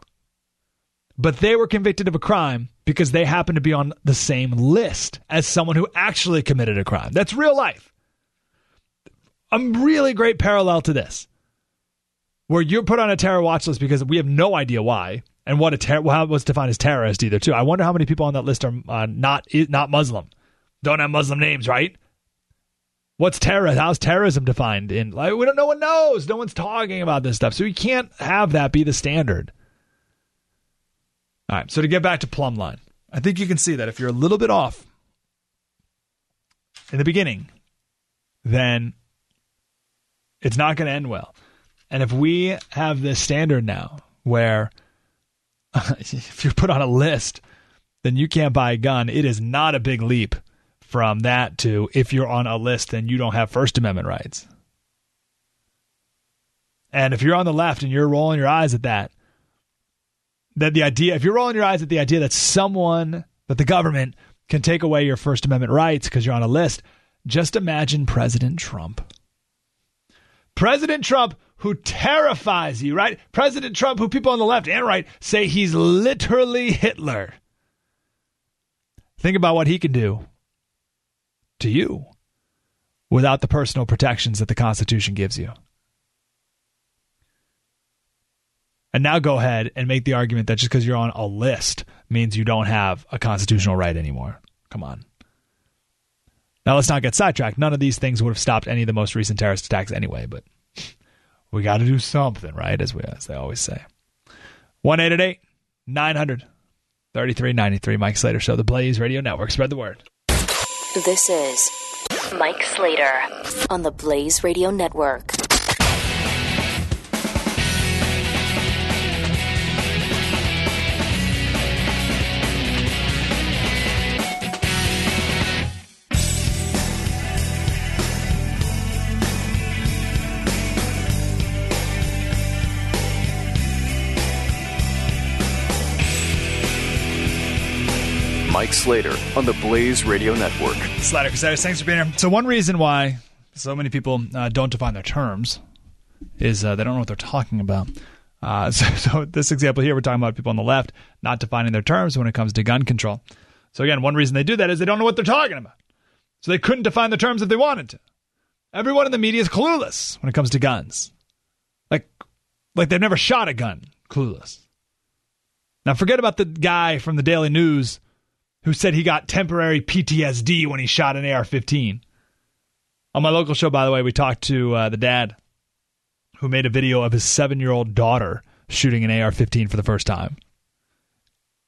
But they were convicted of a crime because they happened to be on the same list as someone who actually committed a crime. That's real life. A really great parallel to this, where you're put on a terror watch list because we have no idea why and what a ter- how it was defined as terrorist either. Too. I wonder how many people on that list are uh, not not Muslim, don't have Muslim names, right? What's terrorism? How's terrorism defined? In like we don't. No one knows. No one's talking about this stuff, so you can't have that be the standard. All right. So to get back to plumb line, I think you can see that if you're a little bit off in the beginning, then it's not going to end well. And if we have this standard now where if you're put on a list, then you can't buy a gun, it is not a big leap from that to if you're on a list, then you don't have First Amendment rights. And if you're on the left and you're rolling your eyes at that, that the idea, if you're rolling your eyes at the idea that someone, that the government can take away your First Amendment rights because you're on a list, just imagine President Trump. President Trump, who terrifies you, right? President Trump, who people on the left and right say he's literally Hitler. Think about what he can do to you without the personal protections that the Constitution gives you. And now go ahead and make the argument that just because you're on a list means you don't have a constitutional right anymore. Come on. Now let's not get sidetracked. None of these things would have stopped any of the most recent terrorist attacks anyway, but we got to do something, right? As we as they always say. 1 900 3393 Mike Slater Show, the Blaze Radio Network. Spread the word. This is Mike Slater on the Blaze Radio Network. Mike Slater on the Blaze Radio Network. Slater thanks for being here. So, one reason why so many people uh, don't define their terms is uh, they don't know what they're talking about. Uh, so, so, this example here, we're talking about people on the left not defining their terms when it comes to gun control. So, again, one reason they do that is they don't know what they're talking about. So, they couldn't define the terms if they wanted to. Everyone in the media is clueless when it comes to guns. Like, like they've never shot a gun. Clueless. Now, forget about the guy from the Daily News who said he got temporary PTSD when he shot an AR 15. On my local show, by the way, we talked to uh, the dad who made a video of his seven year old daughter shooting an AR 15 for the first time.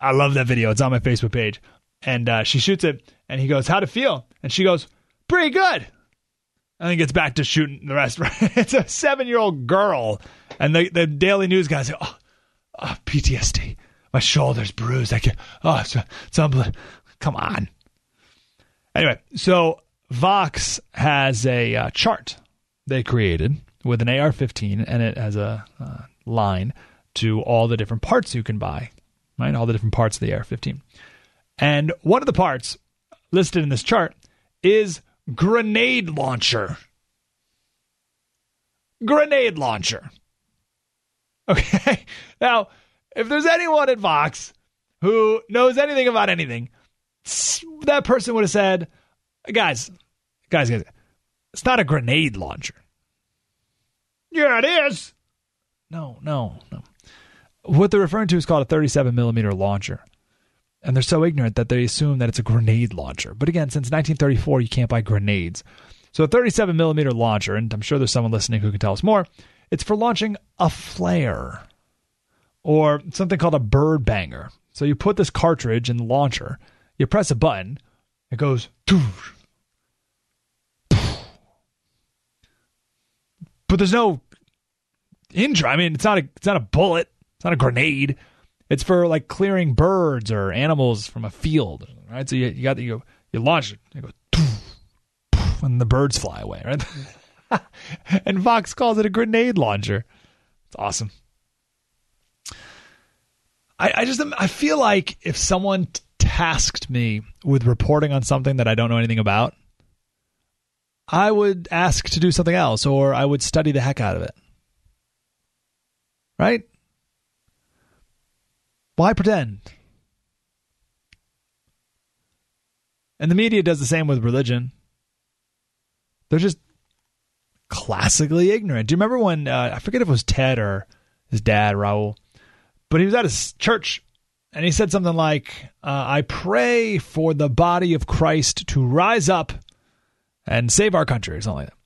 I love that video. It's on my Facebook page. And uh, she shoots it, and he goes, How'd it feel? And she goes, Pretty good. And then gets back to shooting the rest. it's a seven year old girl. And the, the Daily News guys say, oh, oh, PTSD my shoulder's bruised. I can oh, it's, it's unbelievable. Come on. Anyway, so Vox has a uh, chart they created with an AR-15, and it has a uh, line to all the different parts you can buy, right? All the different parts of the AR-15, and one of the parts listed in this chart is grenade launcher. Grenade launcher. Okay, now if there's anyone at Vox who knows anything about anything, that person would have said, guys, guys, guys, it's not a grenade launcher. Yeah, it is. No, no, no. What they're referring to is called a 37 millimeter launcher. And they're so ignorant that they assume that it's a grenade launcher. But again, since 1934, you can't buy grenades. So a 37 millimeter launcher, and I'm sure there's someone listening who can tell us more, it's for launching a flare or something called a bird banger. So you put this cartridge in the launcher, you press a button, it goes. But there's no injury. I mean, it's not a it's not a bullet. It's not a grenade. It's for like clearing birds or animals from a field, right? So you, you got you you launch it, you go, and the birds fly away, right? and Vox calls it a grenade launcher. It's awesome. I, I just I feel like if someone tasked me with reporting on something that I don't know anything about, I would ask to do something else, or I would study the heck out of it. Right? Why pretend? And the media does the same with religion. They're just classically ignorant. Do you remember when uh, I forget if it was Ted or his dad, Raul, but he was at his church and he said something like, uh, "I pray for the body of Christ to rise up and save our country," or something like that.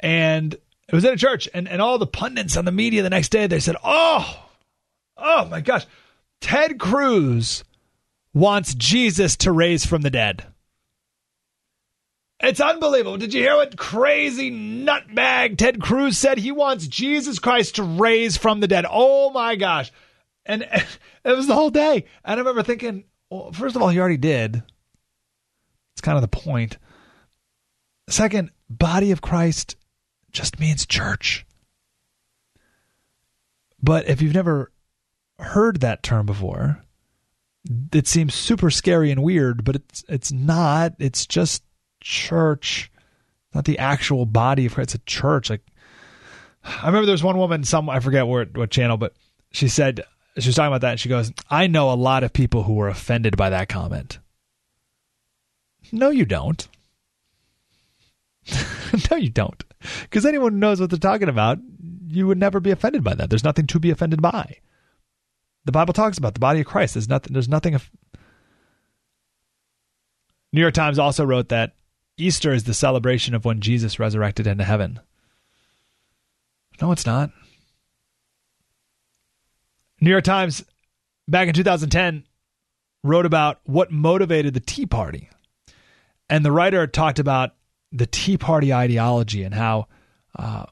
And it was in a church, and and all the pundits on the media the next day they said, "Oh, oh my gosh, Ted Cruz wants Jesus to raise from the dead." It's unbelievable. Did you hear what crazy nutbag Ted Cruz said? He wants Jesus Christ to raise from the dead. Oh my gosh. And, it was the whole day. And I remember thinking, well, first of all, he already did. It's kind of the point. Second, body of Christ just means church. But if you've never heard that term before, it seems super scary and weird, but it's it's not. It's just church, not the actual body of Christ. It's a church. Like I remember there was one woman, some I forget where what channel, but she said she was talking about that. And she goes, "I know a lot of people who were offended by that comment." No, you don't. no, you don't. Because anyone who knows what they're talking about, you would never be offended by that. There's nothing to be offended by. The Bible talks about the body of Christ. There's nothing. There's nothing. Of... New York Times also wrote that Easter is the celebration of when Jesus resurrected into heaven. No, it's not. New York Times, back in 2010, wrote about what motivated the Tea Party. And the writer talked about the Tea Party ideology and how uh,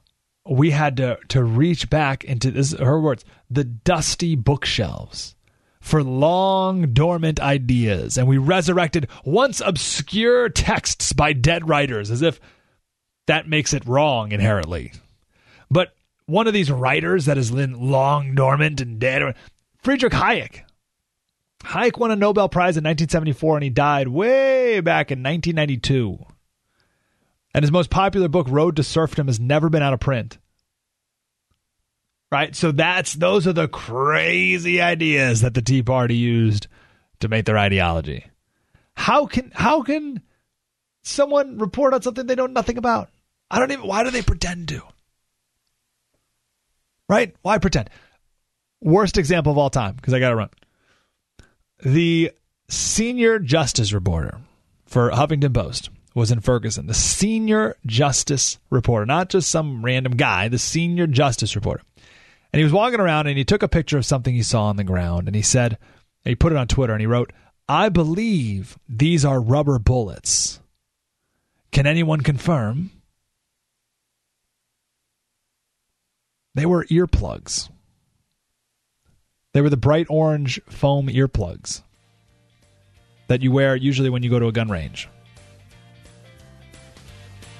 we had to, to reach back into this, her words, the dusty bookshelves for long dormant ideas. And we resurrected once obscure texts by dead writers as if that makes it wrong inherently. But one of these writers that is long dormant and dead, Friedrich Hayek. Hayek won a Nobel Prize in 1974 and he died way back in 1992. And his most popular book, Road to Serfdom, has never been out of print. Right? So that's those are the crazy ideas that the Tea Party used to make their ideology. How can how can someone report on something they know nothing about? I don't even why do they pretend to? Right? Why pretend? Worst example of all time, because I got to run. The senior justice reporter for Huffington Post was in Ferguson. The senior justice reporter, not just some random guy, the senior justice reporter. And he was walking around and he took a picture of something he saw on the ground and he said, and he put it on Twitter and he wrote, I believe these are rubber bullets. Can anyone confirm? They were earplugs. They were the bright orange foam earplugs that you wear usually when you go to a gun range.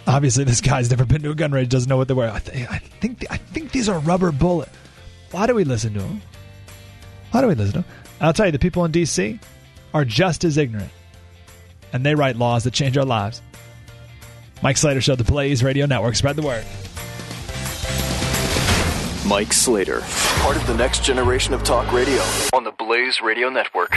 Obviously, this guy's never been to a gun range, doesn't know what they wear. I, th- I think I think these are rubber bullet. Why do we listen to them? Why do we listen to them? I'll tell you, the people in D.C. are just as ignorant, and they write laws that change our lives. Mike Slater Show, the Blaze Radio Network. Spread the word. Mike Slater, part of the next generation of talk radio on the Blaze Radio Network.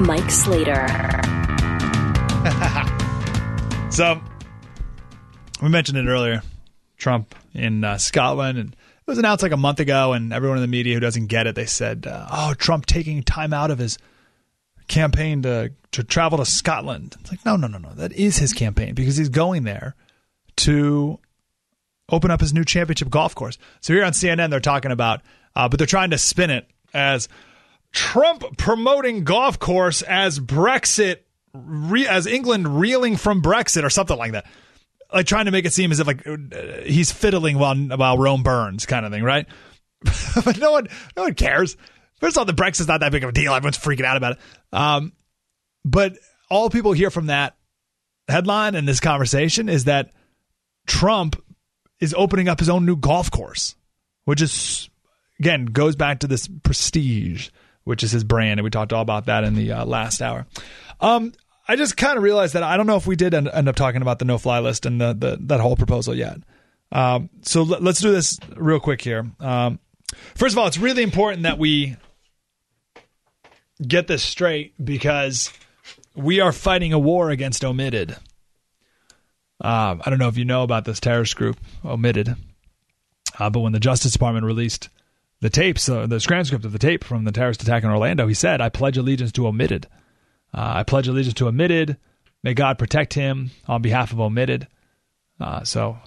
Mike Slater. So, we mentioned it earlier. Trump in uh, Scotland, and it was announced like a month ago. And everyone in the media who doesn't get it, they said, uh, "Oh, Trump taking time out of his campaign to to travel to Scotland." It's like, no, no, no, no. That is his campaign because he's going there to open up his new championship golf course. So here on CNN, they're talking about, uh, but they're trying to spin it as Trump promoting golf course as Brexit, re- as England reeling from Brexit or something like that. Like trying to make it seem as if like uh, he's fiddling while while Rome burns, kind of thing, right? but no one, no one cares. First of all, the Brexit's not that big of a deal. Everyone's freaking out about it. Um, but all people hear from that headline and this conversation is that Trump is opening up his own new golf course, which is again goes back to this prestige, which is his brand, and we talked all about that in the uh, last hour. Um, I just kind of realized that I don't know if we did end, end up talking about the no fly list and the, the that whole proposal yet. Um, so let, us do this real quick here. Um, first of all, it's really important that we get this straight because we are fighting a war against omitted. Um, I don't know if you know about this terrorist group, omitted, uh, but when the Justice Department released the tapes, uh, the transcript of the tape from the terrorist attack in Orlando, he said, "I pledge allegiance to omitted." Uh, I pledge allegiance to omitted. May God protect him on behalf of omitted. Uh, so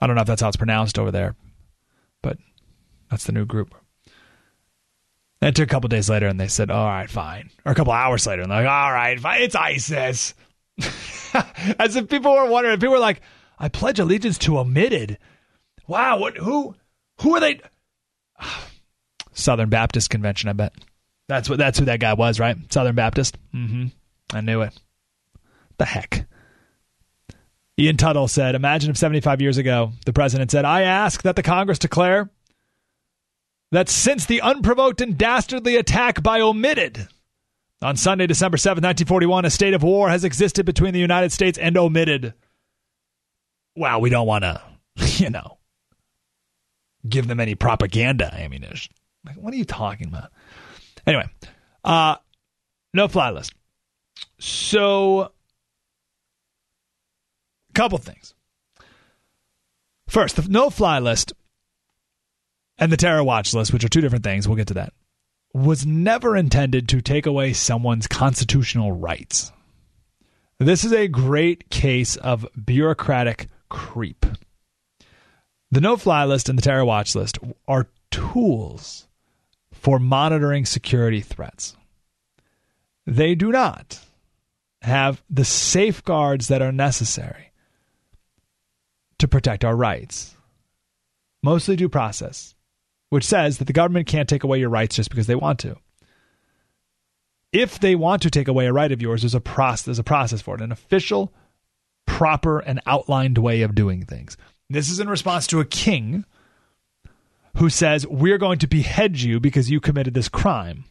I don't know if that's how it's pronounced over there, but that's the new group. And it took a couple days later, and they said, "All right, fine." Or a couple hours later, and they're like, "All right, fine. It's ISIS." As if people were wondering. People were like, "I pledge allegiance to omitted." Wow, what? Who? Who are they? Southern Baptist Convention, I bet. That's what. That's who that guy was, right? Southern Baptist. Mm-hmm. I knew it. The heck. Ian Tuttle said, "Imagine if 75 years ago the president said, I ask that the Congress declare." that since the unprovoked and dastardly attack by omitted on Sunday, December 7, 1941, a state of war has existed between the United States and omitted. Well, we don't want to, you know, give them any propaganda ammunition. Like, what are you talking about? Anyway, uh, no fly list. So, a couple things. First, the no fly list and the terror watch list, which are two different things, we'll get to that, was never intended to take away someone's constitutional rights. This is a great case of bureaucratic creep. The no fly list and the terror watch list are tools for monitoring security threats. They do not have the safeguards that are necessary to protect our rights, mostly due process which says that the government can't take away your rights just because they want to. If they want to take away a right of yours, there's a process, there's a process for it, an official, proper, and outlined way of doing things. This is in response to a king who says, We're going to behead you because you committed this crime.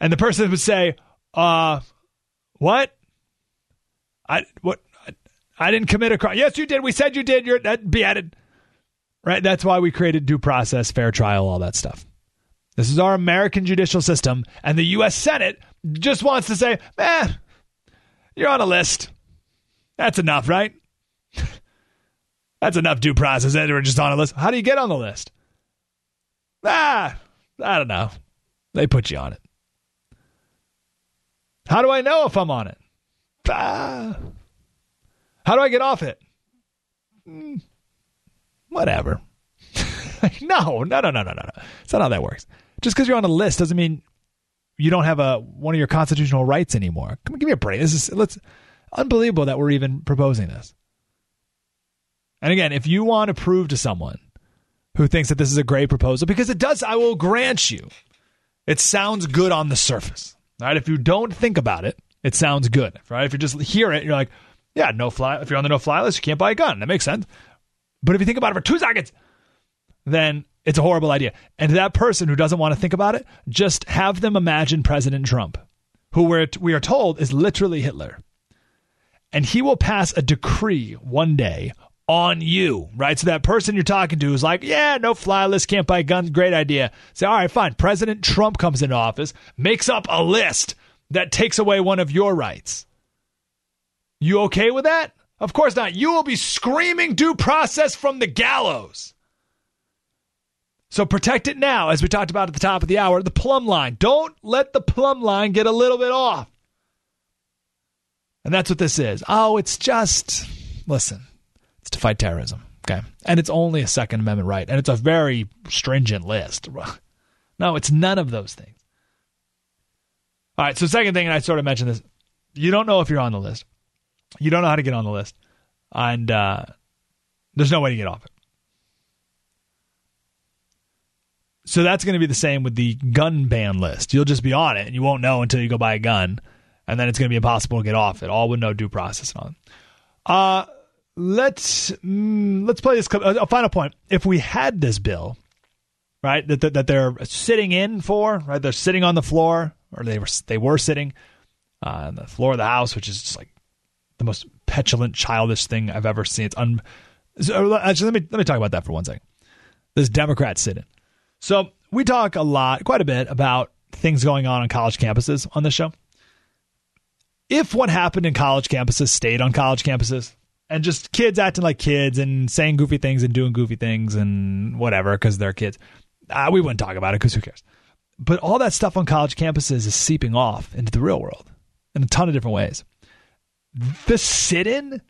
And the person would say, Uh, what? I what I, didn't commit a crime. Yes, you did. We said you did. You're that beheaded. Right? That's why we created due process, fair trial, all that stuff. This is our American judicial system, and the U.S. Senate just wants to say, man, you're on a list. That's enough, right? That's enough due process. We're just on a list. How do you get on the list? Ah, I don't know. They put you on it. How do I know if I'm on it? Ah. How do I get off it? Hmm whatever. no, no, no, no, no, no, no. It's not how that works. Just because you're on a list doesn't mean you don't have a one of your constitutional rights anymore. Come on, give me a break. This is let's unbelievable that we're even proposing this. And again, if you want to prove to someone who thinks that this is a great proposal, because it does, I will grant you, it sounds good on the surface. Right? If you don't think about it, it sounds good. Right? If you just hear it, you're like, yeah, no fly. If you're on the no fly list, you can't buy a gun. That makes sense. But if you think about it for two seconds, then it's a horrible idea. And that person who doesn't want to think about it, just have them imagine President Trump, who we're, we are told is literally Hitler. And he will pass a decree one day on you, right? So that person you're talking to is like, yeah, no fly list, can't buy guns, great idea. Say, all right, fine. President Trump comes into office, makes up a list that takes away one of your rights. You okay with that? Of course not. You will be screaming due process from the gallows. So protect it now, as we talked about at the top of the hour, the plumb line. Don't let the plumb line get a little bit off. And that's what this is. Oh, it's just, listen, it's to fight terrorism. Okay. And it's only a Second Amendment right. And it's a very stringent list. No, it's none of those things. All right. So, second thing, and I sort of mentioned this you don't know if you're on the list. You don't know how to get on the list. And uh, there's no way to get off it. So that's going to be the same with the gun ban list. You'll just be on it and you won't know until you go buy a gun. And then it's going to be impossible to get off it, all with no due process on. Uh, let's mm, let's play this. A final point. If we had this bill, right, that, that, that they're sitting in for, right, they're sitting on the floor, or they were they were sitting uh, on the floor of the house, which is just like the most petulant, childish thing I've ever seen. It's un. So, actually, let me let me talk about that for one second. This Democrat sit-in. So we talk a lot, quite a bit, about things going on on college campuses on this show. If what happened in college campuses stayed on college campuses, and just kids acting like kids and saying goofy things and doing goofy things and whatever because they're kids, uh, we wouldn't talk about it because who cares? But all that stuff on college campuses is seeping off into the real world in a ton of different ways. The sit in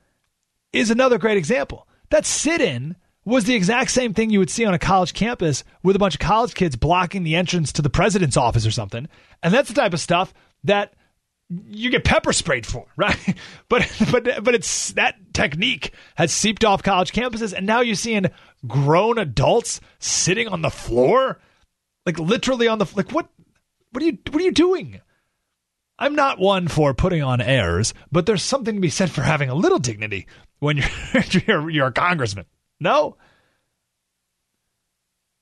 is another great example. That sit in was the exact same thing you would see on a college campus with a bunch of college kids blocking the entrance to the president's office or something. And that's the type of stuff that you get pepper sprayed for, right? But but but it's that technique has seeped off college campuses, and now you're seeing grown adults sitting on the floor, like literally on the like what what are you what are you doing? I'm not one for putting on airs, but there's something to be said for having a little dignity when you're you're, you're a congressman. No.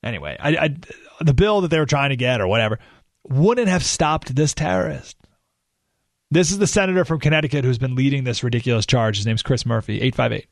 Anyway, I, I the bill that they were trying to get or whatever wouldn't have stopped this terrorist. This is the senator from Connecticut who's been leading this ridiculous charge. His name's Chris Murphy, 858.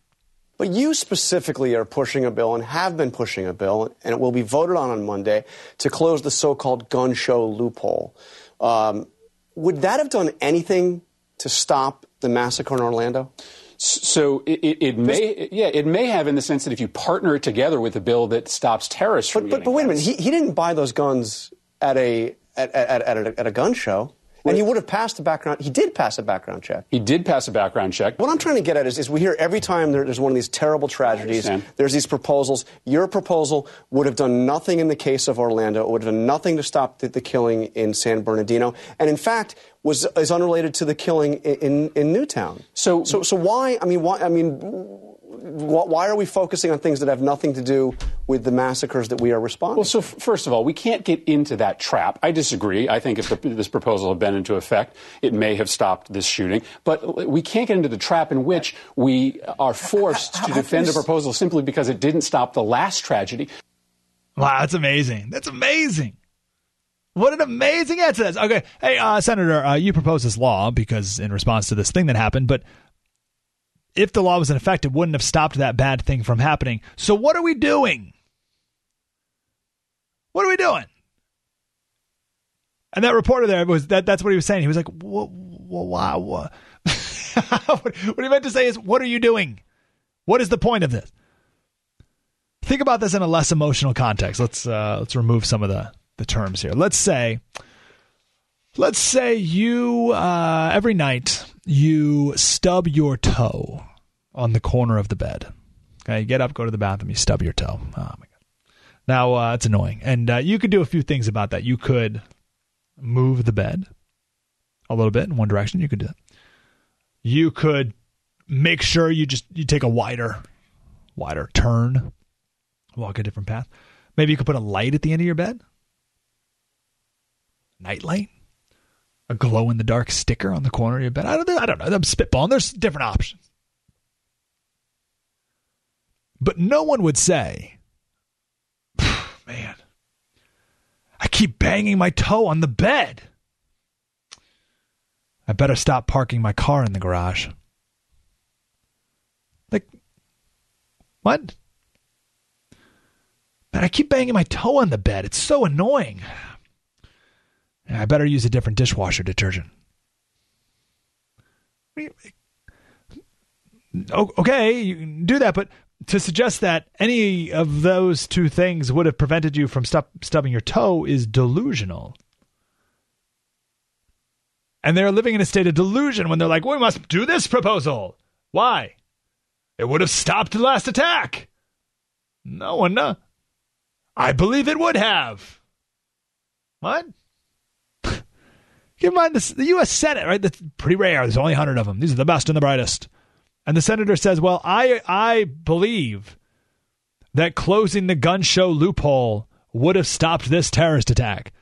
But you specifically are pushing a bill and have been pushing a bill, and it will be voted on on Monday to close the so called gun show loophole. Um, would that have done anything to stop the massacre in Orlando? So it, it, it may, yeah, it may have in the sense that if you partner it together with a bill that stops terrorists from but, but, but wait a minute, he, he didn't buy those guns at a at, at, at, a, at a gun show. And he would have passed the background. He did pass a background check. He did pass a background check. What I'm trying to get at is, is we hear every time there, there's one of these terrible tragedies, there's these proposals. Your proposal would have done nothing in the case of Orlando. It would have done nothing to stop the, the killing in San Bernardino. And in fact, was is unrelated to the killing in, in, in Newtown. So, so, so why? I mean, why? I mean, why are we focusing on things that have nothing to do with the massacres that we are responding? Well, so f- first of all, we can't get into that trap. I disagree. I think if the, this proposal had been into effect, it may have stopped this shooting. But we can't get into the trap in which we are forced to defend a proposal simply because it didn't stop the last tragedy. Wow, that's amazing. That's amazing. What an amazing answer that's okay. Hey, uh, Senator, uh, you proposed this law because in response to this thing that happened, but if the law was in effect, it wouldn't have stopped that bad thing from happening. So what are we doing? What are we doing? And that reporter there was that that's what he was saying. He was like, what, why, what? what he meant to say is, what are you doing? What is the point of this? Think about this in a less emotional context. Let's uh, let's remove some of the the terms here. Let's say, let's say you uh, every night you stub your toe on the corner of the bed. Okay, you get up, go to the bathroom, you stub your toe. Oh my god! Now uh, it's annoying, and uh, you could do a few things about that. You could move the bed a little bit in one direction. You could do that. You could make sure you just you take a wider, wider turn, walk a different path. Maybe you could put a light at the end of your bed nightlight, a glow in the dark sticker on the corner of your bed. I don't, I don't know. I'm spitballing. There's different options. But no one would say, man, I keep banging my toe on the bed. I better stop parking my car in the garage. Like, what? Man, I keep banging my toe on the bed. It's so annoying. I better use a different dishwasher detergent. Okay, you can do that, but to suggest that any of those two things would have prevented you from stub- stubbing your toe is delusional. And they're living in a state of delusion when they're like, we must do this proposal. Why? It would have stopped the last attack. No one. I believe it would have. What? Keep in mind, this, the U.S. Senate, right? That's pretty rare. There's only 100 of them. These are the best and the brightest. And the senator says, well, I, I believe that closing the gun show loophole would have stopped this terrorist attack.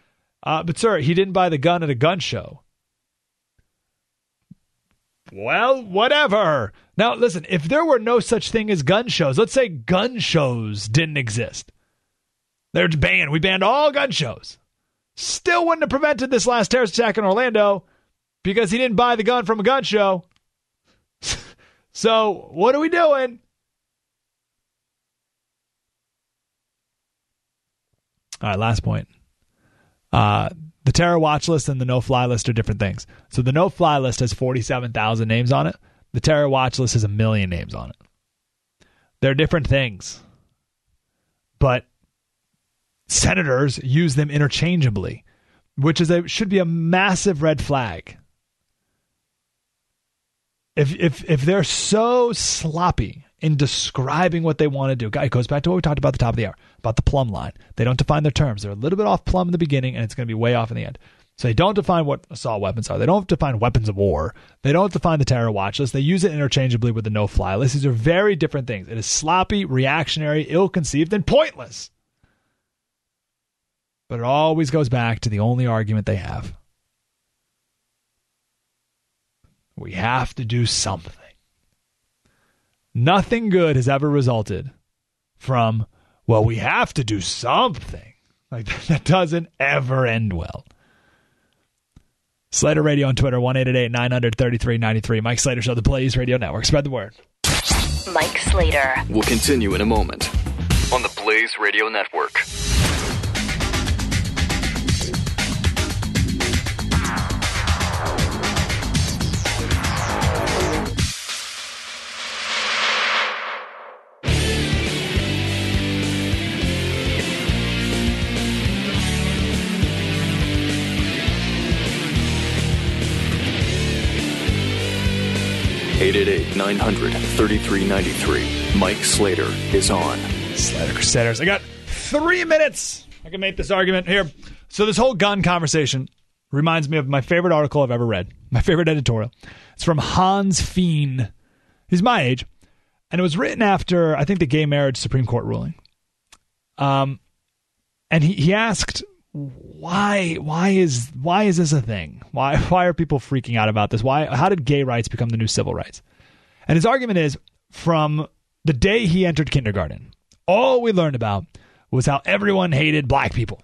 Uh, but, sir, he didn't buy the gun at a gun show. Well, whatever. Now, listen, if there were no such thing as gun shows, let's say gun shows didn't exist. They're banned. We banned all gun shows. Still wouldn't have prevented this last terrorist attack in Orlando because he didn't buy the gun from a gun show. so, what are we doing? All right, last point. Uh, the terror watch list and the no fly list are different things. So the no fly list has 47,000 names on it. The terror watch list has a million names on it. They're different things. But senators use them interchangeably, which is a should be a massive red flag. If if if they're so sloppy in describing what they want to do, it goes back to what we talked about at the top of the hour about the plumb line. They don't define their terms. They're a little bit off plumb in the beginning, and it's going to be way off in the end. So they don't define what assault weapons are. They don't define weapons of war. They don't define the terror watch list. They use it interchangeably with the no fly list. These are very different things. It is sloppy, reactionary, ill conceived, and pointless. But it always goes back to the only argument they have. We have to do something. Nothing good has ever resulted from, well, we have to do something. Like that doesn't ever end well. Slater Radio on Twitter, 1 900 3393. Mike Slater Show, the Blaze Radio Network. Spread the word. Mike Slater. We'll continue in a moment on the Blaze Radio Network. Eight eight eight nine hundred thirty three ninety three. Mike Slater is on. Slater Crusaders. I got three minutes. I can make this argument here. So this whole gun conversation reminds me of my favorite article I've ever read. My favorite editorial. It's from Hans Fiene. He's my age, and it was written after I think the gay marriage Supreme Court ruling. Um, and he he asked why why is why is this a thing? Why why are people freaking out about this? Why how did gay rights become the new civil rights? And his argument is from the day he entered kindergarten, all we learned about was how everyone hated black people.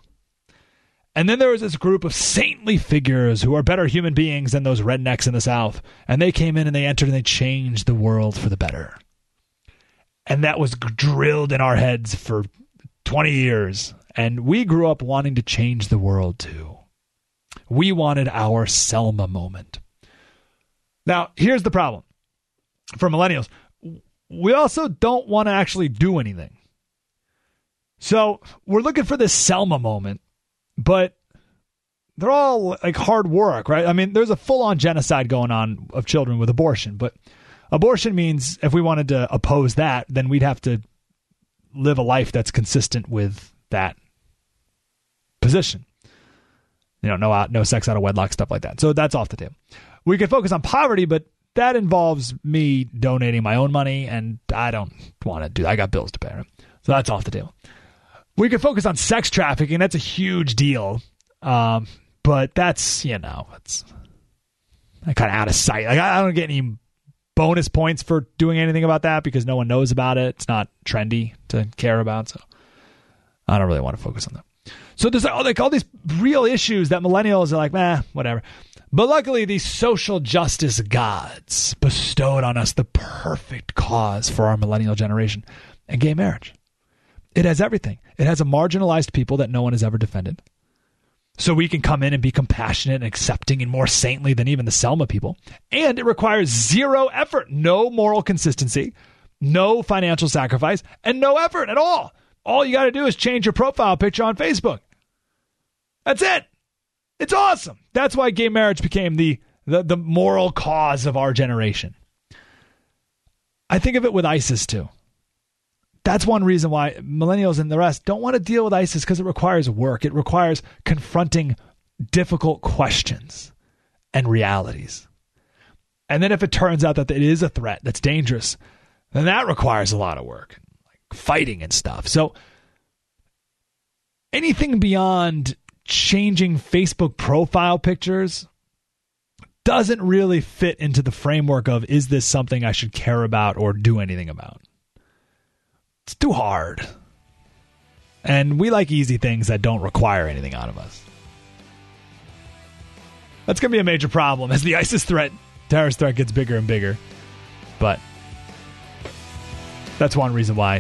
And then there was this group of saintly figures who are better human beings than those rednecks in the South. And they came in and they entered and they changed the world for the better. And that was drilled in our heads for 20 years. And we grew up wanting to change the world too. We wanted our Selma moment. Now, here's the problem for millennials we also don't want to actually do anything. So we're looking for this Selma moment, but they're all like hard work, right? I mean, there's a full on genocide going on of children with abortion, but abortion means if we wanted to oppose that, then we'd have to live a life that's consistent with that position. You know, no no sex out of wedlock, stuff like that. So that's off the table. We could focus on poverty, but that involves me donating my own money, and I don't want to do that. I got bills to pay. Right? So that's off the table. We could focus on sex trafficking. That's a huge deal. Um, but that's, you know, it's kind of out of sight. Like, I don't get any bonus points for doing anything about that because no one knows about it. It's not trendy to care about. So I don't really want to focus on that. So there's like all these real issues that millennials are like, eh, whatever. But luckily, these social justice gods bestowed on us the perfect cause for our millennial generation and gay marriage. It has everything. It has a marginalized people that no one has ever defended. so we can come in and be compassionate and accepting and more saintly than even the Selma people. And it requires zero effort, no moral consistency, no financial sacrifice, and no effort at all. All you got to do is change your profile picture on Facebook. That's it. It's awesome. That's why gay marriage became the, the, the moral cause of our generation. I think of it with ISIS too. That's one reason why millennials and the rest don't want to deal with ISIS because it requires work. It requires confronting difficult questions and realities. And then if it turns out that it is a threat that's dangerous, then that requires a lot of work, like fighting and stuff. So anything beyond changing Facebook profile pictures doesn't really fit into the framework of is this something I should care about or do anything about? It's too hard. And we like easy things that don't require anything out of us. That's going to be a major problem as the ISIS threat, terrorist threat gets bigger and bigger. But that's one reason why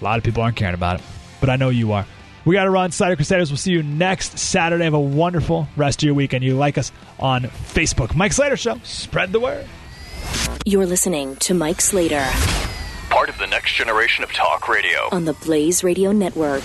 a lot of people aren't caring about it. But I know you are. We got to run. Slater Crusaders, we'll see you next Saturday. Have a wonderful rest of your week. And you like us on Facebook. Mike Slater Show. Spread the word. You're listening to Mike Slater Part of the next generation of talk radio. on the Blaze Radio Network.